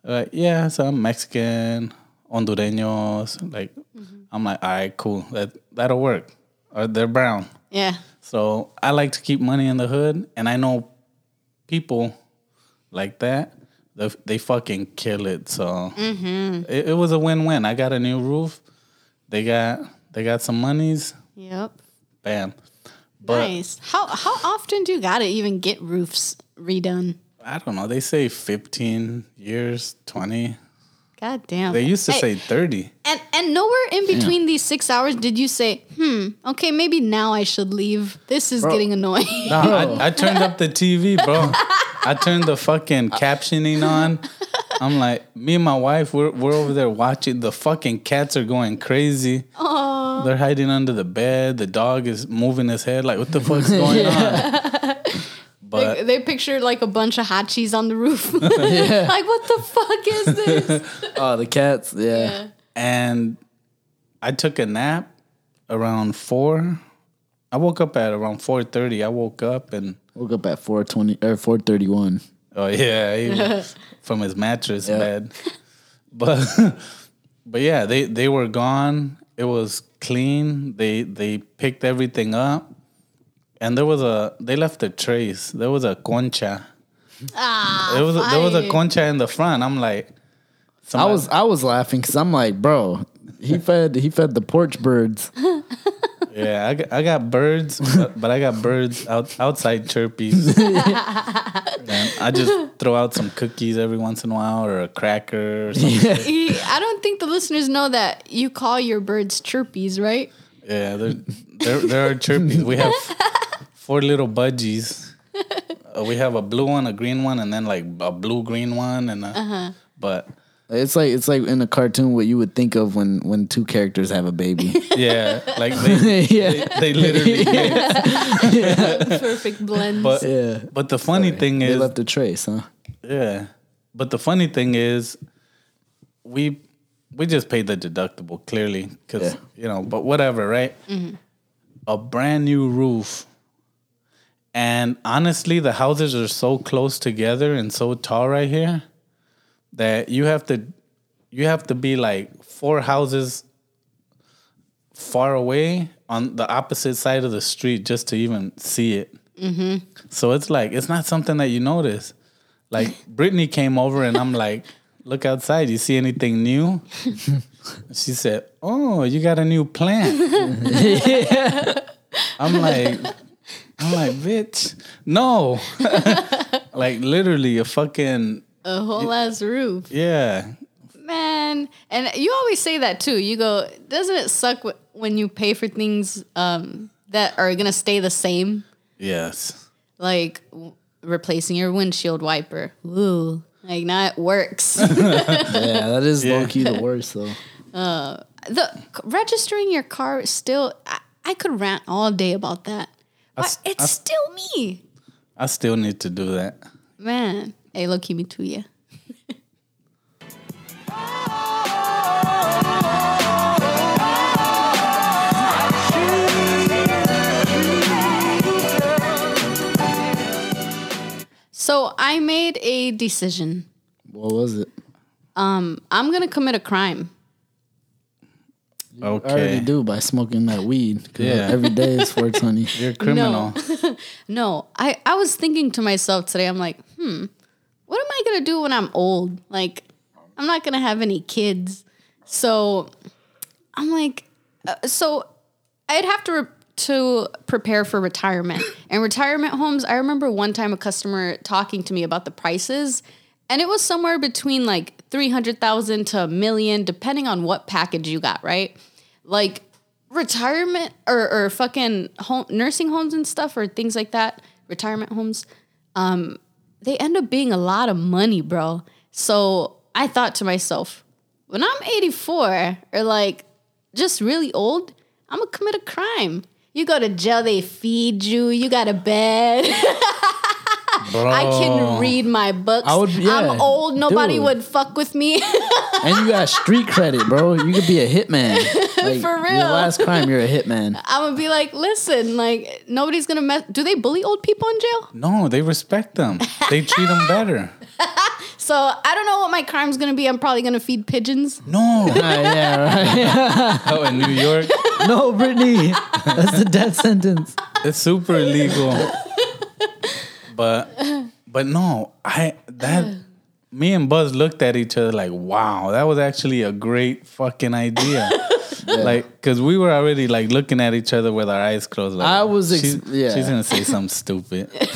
A: They're like, yeah, some Mexican, Hondureños. Like, mm-hmm. I'm like, all right, cool. That, that'll work. Or they're brown.
B: Yeah.
A: So I like to keep money in the hood. And I know people like that, they, they fucking kill it. So mm-hmm. it, it was a win win. I got a new roof. They got they got some monies.
B: Yep.
A: Bam. But
B: nice. How how often do you gotta even get roofs redone?
A: I don't know. They say 15 years, 20.
B: God damn.
A: They used to
B: Hey,
A: say 30.
B: And and nowhere in between these six hours did you say, hmm, okay, maybe now I should leave. This is getting annoying.
A: Nah, I, I turned up the TV, bro. I turned the fucking captioning on. I'm like, me and my wife, we're, we're over there watching. The fucking cats are going crazy. They're hiding under the bed. The dog is moving his head. Like, what the fuck's going on? But
B: they, they pictured like a bunch of hot cheese on the roof. like, what the fuck is this?
C: Oh, the cats. Yeah.
A: and I took a nap around four. I woke up at around four thirty. I woke up and
C: Woke up at four twenty or four thirty one.
A: oh yeah, he was from his mattress
C: Yeah.
A: bed. But but yeah, they they were gone. It was clean. They they picked everything up, and there was a they left a trace. There was a concha.
B: Ah,
A: There was a, there was a concha in the front. I'm like,
C: I was I was laughing because I'm like, bro, he fed he fed the porch birds.
A: Yeah, I got, I got birds, but, but I got birds out, outside chirpies. and I just throw out some cookies every once in a while or a cracker or something. Yeah,
B: He- I don't think the listeners know that you call your birds chirpies, right?
A: Yeah, there, there are chirpies. We have four little budgies. Uh, we have a blue one, a green one, and then like a blue green one, and a, but
C: It's like it's like in a cartoon what you would think of when when two characters have a baby.
A: yeah, like they,
C: yeah.
A: they literally.
B: Perfect blends.
A: But
C: Yeah.
A: but the funny thing is They
C: left a trace, huh?
A: Yeah. But the funny thing is we we just paid the deductible clearly cuz
C: Yeah.
A: you know, but whatever, right? Mm-hmm. A brand new roof. And honestly, the houses are so close together and so tall right here that you have to you have to be like four houses far away on the opposite side of the street just to even see it. Mm-hmm. So it's like it's not something that you notice. Like Brittany came over and I'm like, "Look outside. You see anything new?" she said, "Oh, you got a new plant." I'm like, I'm like, bitch, no. like literally a fucking
B: a whole ass roof.
A: yeah.
B: Man, and you always say that too. You go, doesn't it suck when you pay for things um, that are gonna stay the same,
A: Yes.
B: like w- replacing your windshield wiper. Ooh, like not works.
C: Yeah, that is
A: Yeah.
C: low key the worst though.
B: Uh, the registering your car is still. I, I could rant all day about that, but
A: s-
B: it's
A: I s-
B: still me,
A: I still need to do that.
B: man. Hey, look, me to you. So I made a decision.
C: What was it?
B: Um, I'm gonna commit a crime. Okay.
C: I already
A: Okay.
C: do by smoking that weed.
A: Yeah.
C: Every day is 420.
A: You're a criminal.
B: No, I, I was thinking to myself today, I'm like, hmm, what am I gonna do when I'm old? Like, I'm not gonna have any kids. So I'm like, uh, so I'd have to re- to prepare for retirement. And retirement homes, I remember one time a customer talking to me about the prices, and it was somewhere between like 300,000 to a million, depending on what package you got, right? Like retirement or, or fucking home, nursing homes and stuff or things like that, retirement homes, um, they end up being a lot of money, bro. So I thought to myself, when I'm 84 or like just really old, I'm gonna commit a crime. You go to jail, they feed you, you got a bed.
A: Bro.
B: I can read my books.
C: I would- yeah,
B: I'm old, nobody
C: dude.
B: would fuck with me.
C: and you got street credit, bro. You could be a hitman. Like,
B: For
C: Your
B: real.
C: last crime, you're a hitman.
B: I'm gonna be like, listen, like nobody's gonna mess. Do they bully old people in jail?
A: No, they respect them. They treat them better.
B: So I don't know what my crime's gonna be. I'm probably gonna feed pigeons.
A: No.
C: Ah, yeah, right.
A: Oh, in New York,
C: no, Brittany. That's the death sentence.
A: it's super illegal. But but no, I that me and Buzz looked at each other like, wow, that was actually a great fucking idea. Like, cause we were already like looking at each other with our eyes closed. Like,
C: I was ex-
A: she's,
C: yeah.
A: she's gonna say something stupid,
B: Fuck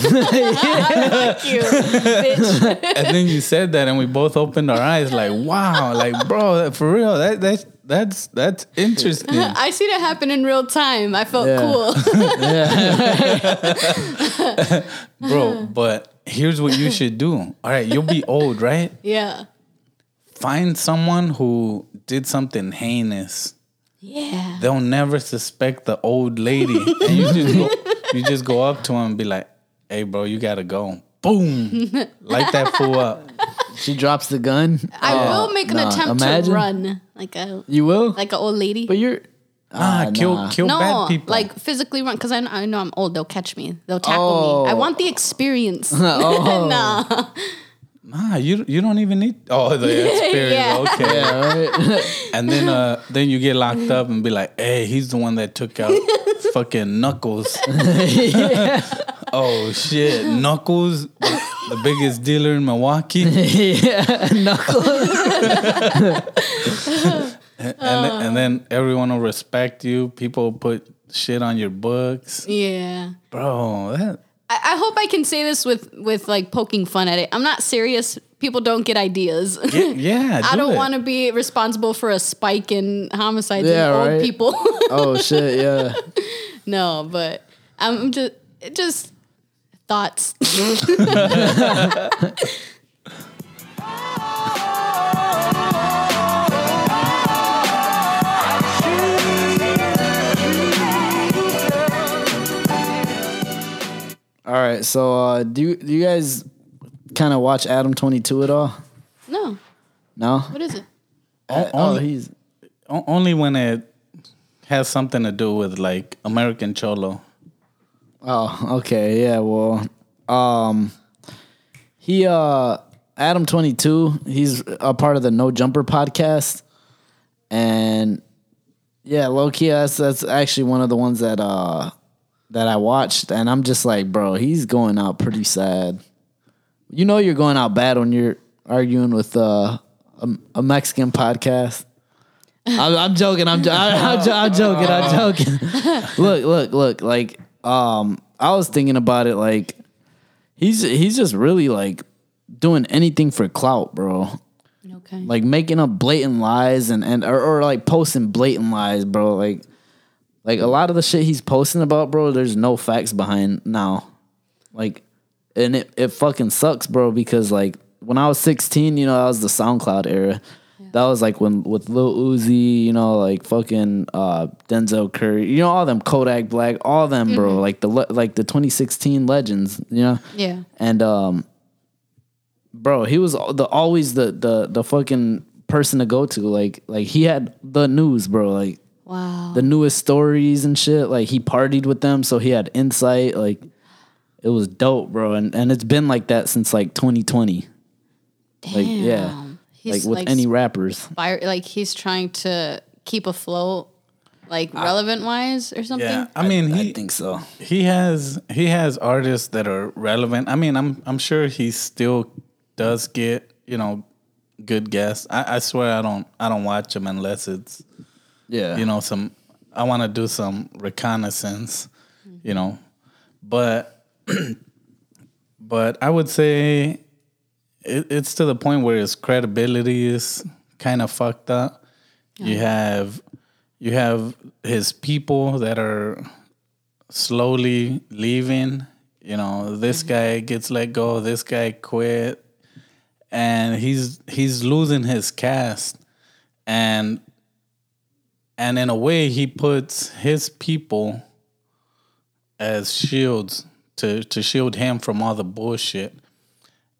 B: you, bitch.
A: and then you said that, and we both opened our eyes like, wow, like bro, for real, that that that's that's interesting.
B: I see it happen in real time. I felt
C: Yeah.
B: cool.
A: bro. But here's what you should do. All right, you'll be old, right?
B: yeah.
A: Find someone who did something heinous.
B: Yeah.
A: They'll never suspect the old lady, and you just go, you just go up to him and be like, "Hey, bro, you gotta go." Boom, light that fool up.
C: She drops the gun.
B: I
C: Oh,
B: will make an
C: nah,
B: attempt
C: imagine.
B: to run like a
C: You will?
B: like an old lady.
C: but you're.
A: Ah,
C: Ah,
A: kill
C: nah.
A: kill
B: no,
A: bad people.
B: like physically run because I, I know I'm old. They'll catch me. They'll tackle
C: Oh.
B: me. I want the experience.
C: Oh.
B: nah.
A: Nah, you you don't even need. Oh, the experience.
B: Yeah.
A: Okay,
C: Yeah, right.
A: and then uh then you get locked up and be like, "Hey, he's the one that took out fucking Knuckles." Oh shit, Knuckles, the biggest dealer in Milwaukee.
C: yeah, knuckle.
A: and, then, and then everyone will respect you. People put shit on your books,
B: Yeah.
A: bro. That
B: I, I hope I can say this with with like poking fun at it. I'm not serious. People don't get ideas.
A: yeah. yeah
B: I
A: do
B: don't want to be responsible for a spike in homicides
C: Yeah,
B: in old
C: right.
B: people.
C: Oh shit, yeah.
B: no, but I'm just just thoughts.
C: All right, so uh, do you, do you guys kind of watch Adam Twenty Two at all?
B: no,
C: No.
B: what is it?
C: oh,
A: only-
C: he's
A: O- only when it has something to do with like American Cholo.
C: Oh, okay. Yeah, well, um he uh Adam 22, he's a part of the No Jumper podcast. And yeah, low key that's that's actually one of the ones that uh that I watched and I'm just like, bro, he's going out pretty sad. You know you're going out bad when you're arguing with uh a, a Mexican podcast. I'm, I'm joking. I'm, jo- I'm, jo- I'm joking. I'm joking. look, look, look. Like, um, I was thinking about it. Like, he's he's just really like doing anything for clout, bro.
B: Okay.
C: Like making up blatant lies and and or, or like posting blatant lies, bro. Like, Like a lot of the shit he's posting about, bro, there's no facts behind now. Like and it, it fucking sucks, bro, because like when I was 16, you know, that was the SoundCloud era. That was like when with Lil Uzi, you know, like fucking uh, Denzel Curry, you know, all them Kodak Black, all them, bro, like the like the 2016 legends, you know.
B: Yeah.
C: And um, bro, he was the always the the the fucking person to go to. Like like he had the news, bro. Like
B: Wow.
C: the newest stories and shit. Like he partied with them, so he had insight. Like it was dope, bro. And and it's been like that since like 2020. Like yeah,
B: He's
C: like with any rappers.
B: fire, like he's trying to keep afloat, like relevant wise or something.
A: Yeah, I mean, he
C: I think so.
A: he has he has artists that are relevant. I mean, I'm I'm sure he still does get you know good guests. I, I swear I don't I don't watch him unless it's
C: Yeah,
A: you know some I want to do some reconnaissance, you know, but but I would say it, it's to the point where his credibility is kind of fucked up. You have you have his people that are slowly leaving. You know, this mm-hmm. guy gets let go, this guy quit, and he's he's losing his cast, and and in a way he puts his people as shields to to shield him from all the bullshit.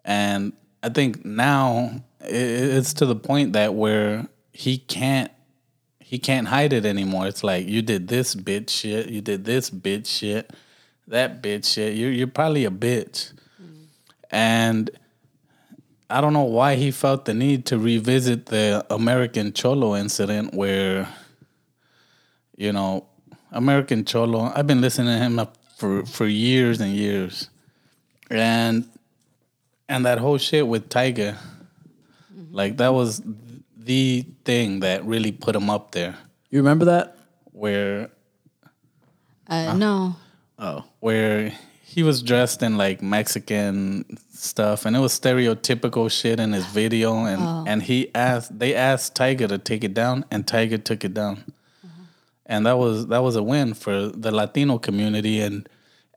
A: And I think now it's to the point that where he can't he can't hide it anymore. It's like you did this bitch shit, you did this bitch shit, that bitch shit. You're you're probably a bitch. And I don't know why he felt the need to revisit the American Cholo incident where you know, American Cholo. I've been listening to him for for years and years, and and that whole shit with Tyga, like that was the thing that really put him up there.
C: you remember that?
A: Where
B: Uh, no.
C: Oh,
A: where he was dressed in like Mexican stuff, and it was stereotypical shit in his video, and and he asked they asked Tyga to take it down, and Tyga took it down, and that was that was a win for the Latino community, and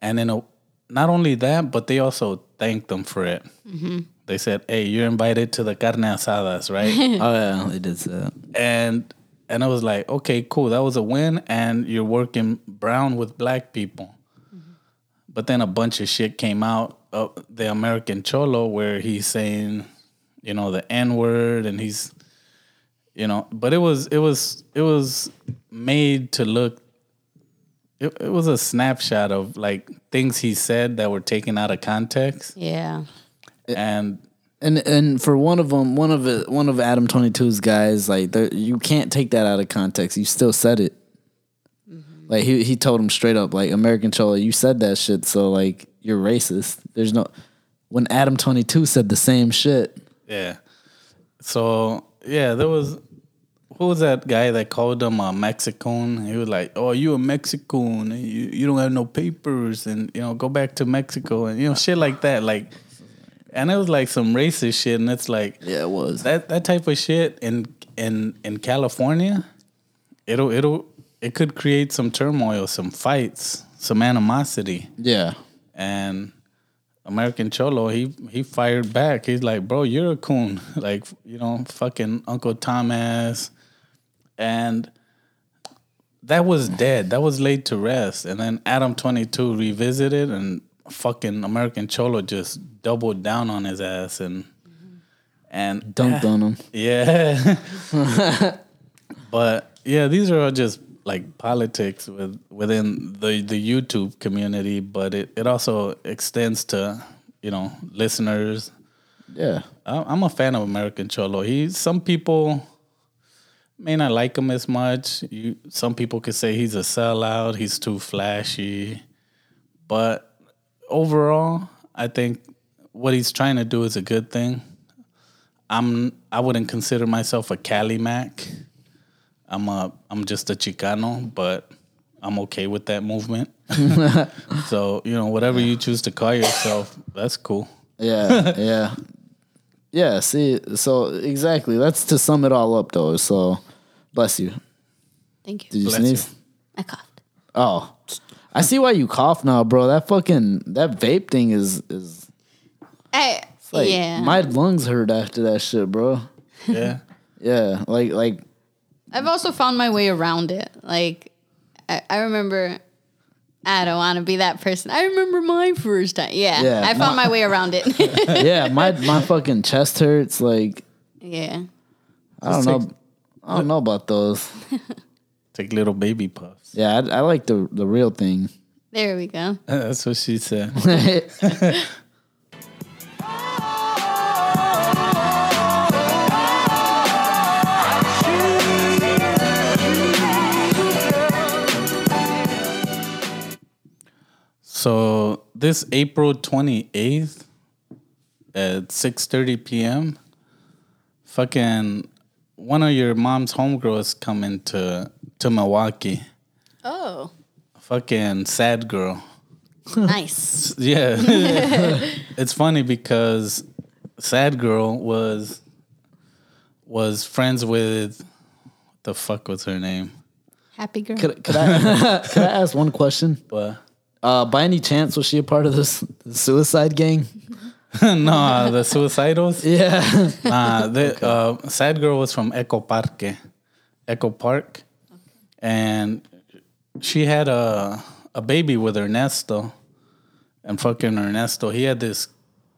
A: and in a not only that, but they also thanked them for it. Mm-hmm. They said, "Hey, you're invited to the carne asadas, right?"
C: oh yeah, they did say that.
A: and and I was like, okay, cool, that was a win, and you're working brown with black people. Mm-hmm. But then a bunch of shit came out of the American Cholo where he's saying, you know, the N word, and he's, you know, but it was it was it was made to look. It, it was a snapshot of like things he said that were taken out of context,
B: Yeah.
A: and
C: And and for one of them, one of it, one of Adam 22's guys, like there- you can't take that out of context. You still said it. Mm-hmm. Like he he told him straight up, like American Cholo, you said that shit, so like you're racist. There's no. When Adam 22 said the same shit,
A: Yeah. So yeah, there was who was that guy that called him a Mexican? He was like, "Oh, you a Mexican? and You you don't have no papers, and you know go back to Mexico, and you know shit like that." Like, and it was like some racist shit, and it's like
C: yeah, it was.
A: that that type of shit in in in California, it'll it'll it could create some turmoil, some fights, some animosity
C: yeah,
A: and American Cholo, he he fired back. He's like, "Bro, you're a coon." Like, you know, fucking Uncle Thomas, and that was dead. That was laid to rest. And then Adam Twenty Two revisited, and fucking American Cholo just doubled down on his ass and and
C: dunked on him.
A: yeah. but yeah, these are all just like politics with within the the YouTube community, but it, it also extends to, you know, listeners.
C: Yeah,
A: I- I'm a fan of American Cholo. He some people may not like him as much. You some people could say he's a sellout, he's too flashy. But overall, I think what he's trying to do is a good thing. I'm I wouldn't consider myself a Cali Mac. I'm a I'm just a Chicano, but I'm okay with that movement. so, you know, whatever you choose to call yourself, that's cool.
C: yeah, yeah, yeah. See, so exactly. That's to sum it all up, though. So, bless you.
B: Thank you.
C: Did
B: you.
C: you
A: Bless
C: sneeze?
A: you.
B: I coughed.
C: Oh, I see why you cough now, bro. That fucking that vape thing is is
B: I,
C: like
B: yeah.
C: my lungs hurt after that shit, bro.
A: Yeah.
C: Yeah, like like
B: I've also found my way around it. Like, I, I remember. I don't want to be that person. I remember my first time. Yeah,
C: Yeah,
B: I found my way around it.
C: yeah, my my fucking chest hurts. Like
B: yeah.
C: I don't know,
A: take-
C: I don't know about those.
A: Take little baby puffs.
C: Yeah, I, I like the the real thing.
B: There we go.
A: That's what she said. So this April 28th at 6:30 p.m. fucking one of your mom's homegirls coming to to Milwaukee.
B: Oh,
A: Fucking sad girl.
B: nice.
A: Yeah. it's funny because sad girl was was friends with what the fuck was her name?
B: Happy girl.
C: Could, could I could I ask one question?
A: But
C: Uh, by any chance, was she a part of this suicide gang?
A: no, the suicidals.
C: Yeah.
A: Nah, the uh, sad girl was from Echo Parque, Echo Park, and she had a a baby with Ernesto, and fucking Ernesto, he had this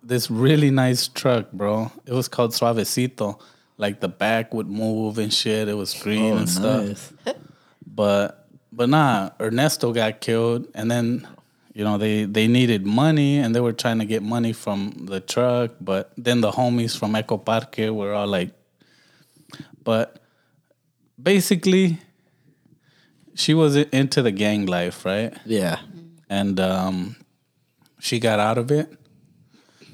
A: this really nice truck, bro. It was called Suavecito. Like the back would move and shit. It was green and stuff. But but nah, Ernesto got killed, and then you know they they needed money, and they were trying to get money from the truck. But then the homies from Eco Parque were all like, but basically, she was into the gang life, right?
C: Yeah.
A: And um, she got out of it,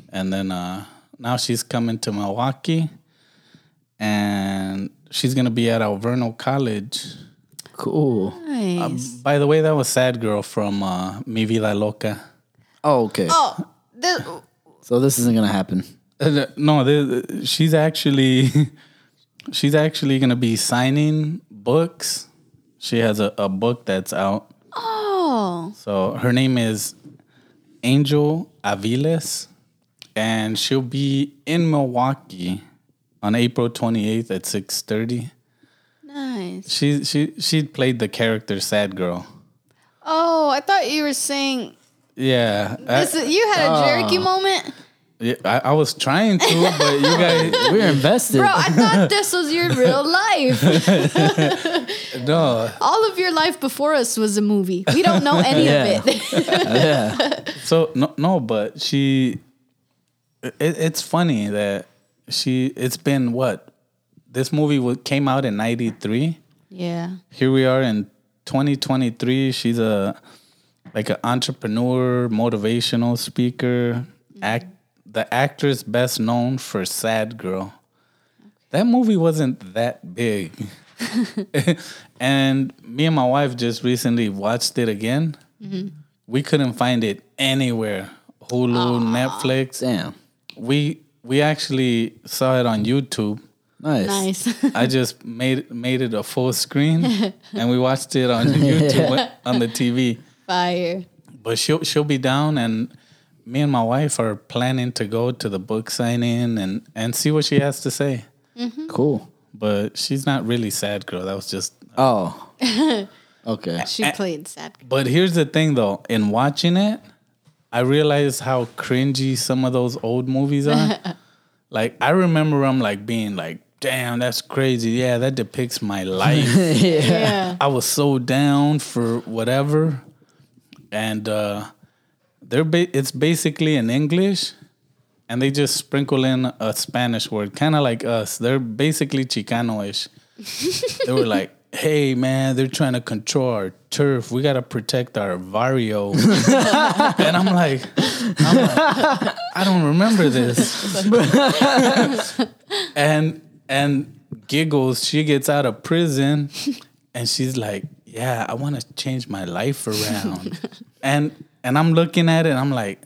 A: and then uh, now she's coming to Milwaukee, and she's gonna be at Alverno College.
C: Cool.
B: Nice.
A: By the way, that was Sad Girl from uh, Mi Vida Loca.
C: Oh, okay.
B: oh, this,
C: So this isn't gonna happen.
A: Uh, no, the, she's actually she's actually gonna be signing books. She has a, a book that's out.
B: oh,
A: So her name is Angel Aviles, and she'll be in Milwaukee on April twenty eighth at six thirty.
B: Nice.
A: She she she played the character Sad Girl.
B: Oh, I thought you were saying
A: Yeah, I-
B: Is, you had a Jericho oh. moment,
A: yeah, I, I was trying to, but you guys
C: We're invested.
B: bro. I thought this was your real life.
A: no.
B: All of your life before us was a movie. We don't know any
C: Yeah.
B: of it.
C: yeah.
A: So no, no, but she. It, it's funny that she. It's been what? This movie wa- came out in '93.
B: yeah.
A: Here we are in 2023. She's a like an entrepreneur, motivational speaker, mm-hmm. act. The actress best known for Sad Girl. That movie wasn't that big. and me and my wife just recently watched it again. Mm-hmm. We couldn't find it anywhere. Hulu, Netflix.
C: Damn.
A: We we actually saw it on YouTube.
C: Nice.
B: Nice.
A: I just made made it a full screen and we watched it on YouTube on the TV.
B: Fire.
A: But she'll she'll be down and me and my wife are planning to go to the book signing and and see what she has to say. Mm-hmm.
C: Cool.
A: But she's not really sad girl. That was just
C: Oh. Okay.
B: She played sad.
A: But here's the thing though, in watching it, I realized how cringy some of those old movies are. like I remember them like being like, damn, that's crazy. Yeah, that depicts my life.
B: Yeah.
A: I was so down for whatever. And uh they're ba- it's basically in English and they just sprinkle in a Spanish word, kind of like us. They're basically Chicano-ish. they were like, "Hey man, they're trying to control our turf. We got to protect our Vario. and I'm like, I'm like, I don't remember this. and and giggles. She gets out of prison, and she's like, "Yeah, I want to change my life around." and and I'm looking at it, and I'm like.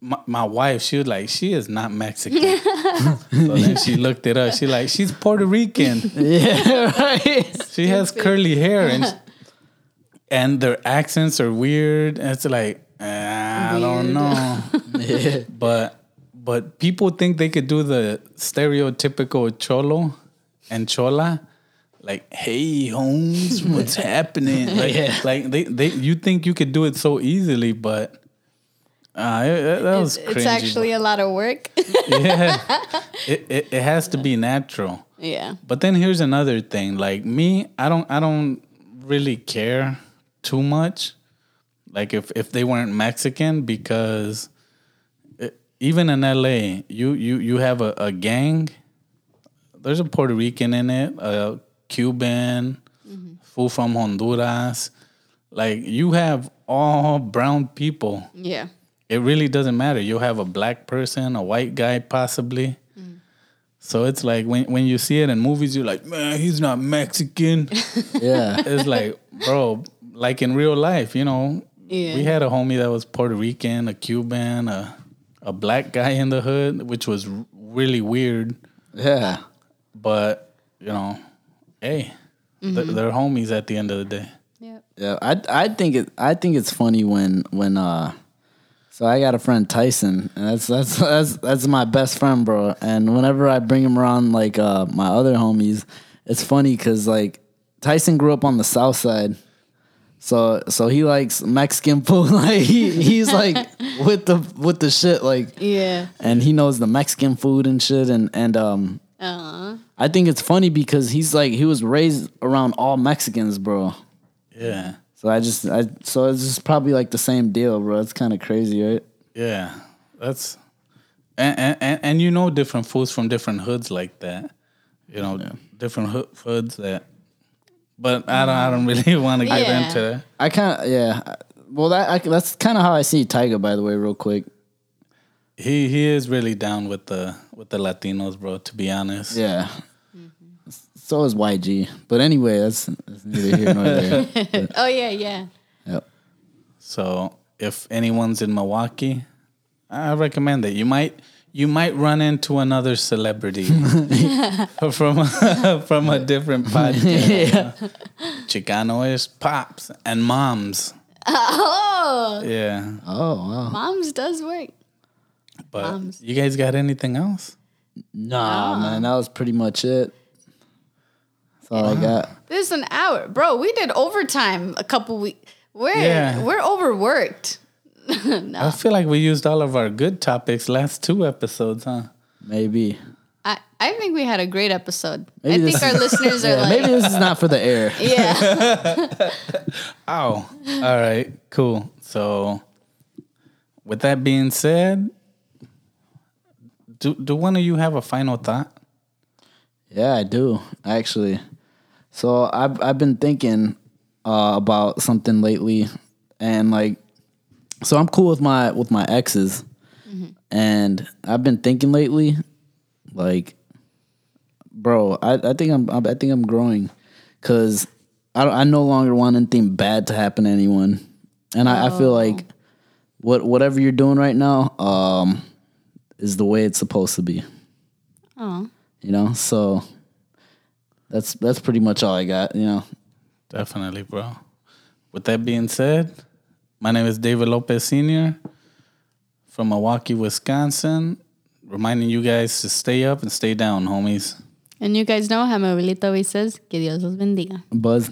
A: My, my wife, she was like, she is not Mexican. so then she looked it up. She like, she's Puerto Rican.
C: yeah. Right.
A: She has curly hair and and their accents are weird. It's like ah, I don't know, but but people think they could do the stereotypical cholo and chola. Like, hey, Holmes, what's happening? Like, like they, they, you think you could do it so easily, but uh, it, that- that was
B: It's, it's actually a lot of work.
A: yeah, it, it, it has to be natural.
B: yeah.
A: But then here's another thing. Like me, I don't I don't really care too much. Like if if they weren't Mexican because it, even in LA, you you you have a, a gang. There's a Puerto Rican in it, a Cuban, fool from Honduras. Like you have all brown people
B: Yeah.
A: it really doesn't matter. You'll have a black person, a white guy, possibly. So it's like when when you see it in movies, you're like, man, he's not Mexican.
C: Yeah.
A: it's like, bro, like in real life, you know,
B: Yeah.
A: we had a homie that was Puerto Rican, a Cuban, a a black guy in the hood, which was really weird.
C: Yeah.
A: But you know, hey, th- they're homies at the end of the day.
B: Yep.
C: Yeah, I I think it I think it's funny when when uh so I got a friend Tyson and that's that's that's that's my best friend, bro. And whenever I bring him around like uh my other homies, it's funny cuz like Tyson grew up on the south side. So so he likes Mexican food like he, he's like with the with the shit like
B: Yeah.
C: and he knows the Mexican food and shit and and um
B: Uh,
C: I think it's funny because he's like he was raised around all Mexicans, bro.
A: Yeah,
C: So I just, I so it's just probably like the same deal, bro. It's kind of crazy, right?
A: yeah, that's and, and and and you know different foods from different hoods like that. You know, different hoods that. But I don't. I don't really want to get
B: Yeah.
A: into that.
C: I kind of, yeah. Well, that I, that's kind of how I see Tyga, by the way, real quick.
A: He he is really down with the with the Latinos, bro. To be honest.
C: Yeah. Mm-hmm. So is YG, but anyway, that's, that's neither here nor there.
B: oh yeah, yeah.
C: Yep.
A: So if anyone's in Milwaukee, I recommend it. You might you might run into another celebrity from from a different podcast. Chicano-ish pops and moms.
B: Oh,
A: Yeah,
C: Oh wow.
B: mom's does work.
A: but
B: Moms.
A: you guys got anything else?
C: Nah, man, that was pretty much it. That's all I got.
B: This is an hour, bro. We did overtime a couple weeks. We're
A: Yeah.
B: we're overworked.
A: I feel like we used all of our good topics last two episodes, huh?
C: Maybe.
B: I, I think we had a great episode.
C: Maybe
B: I think our listeners are
C: Yeah,
B: like,
C: maybe this is not for the air.
B: yeah.
A: Oh, all right, cool. So, with that being said, do do one of you have a final thought?
C: Yeah, I do actually. So I've I've been thinking uh, about something lately, and like, so I'm cool with my with my exes, and I've been thinking lately, like, bro, I, I think I'm I think I'm growing, cause I I no longer want anything bad to happen to anyone, and I, I feel like what whatever you're doing right now, um, is the way it's supposed to be.
B: Oh,
C: you know? So that's that's pretty much all i got you know?
A: Definitely, bro. With that being said, my name is David Lopez Sr. from Milwaukee, Wisconsin. Reminding you guys to stay up and stay down, homies.
B: and you guys know how my abuelita always says, que Dios los bendiga.
C: buzz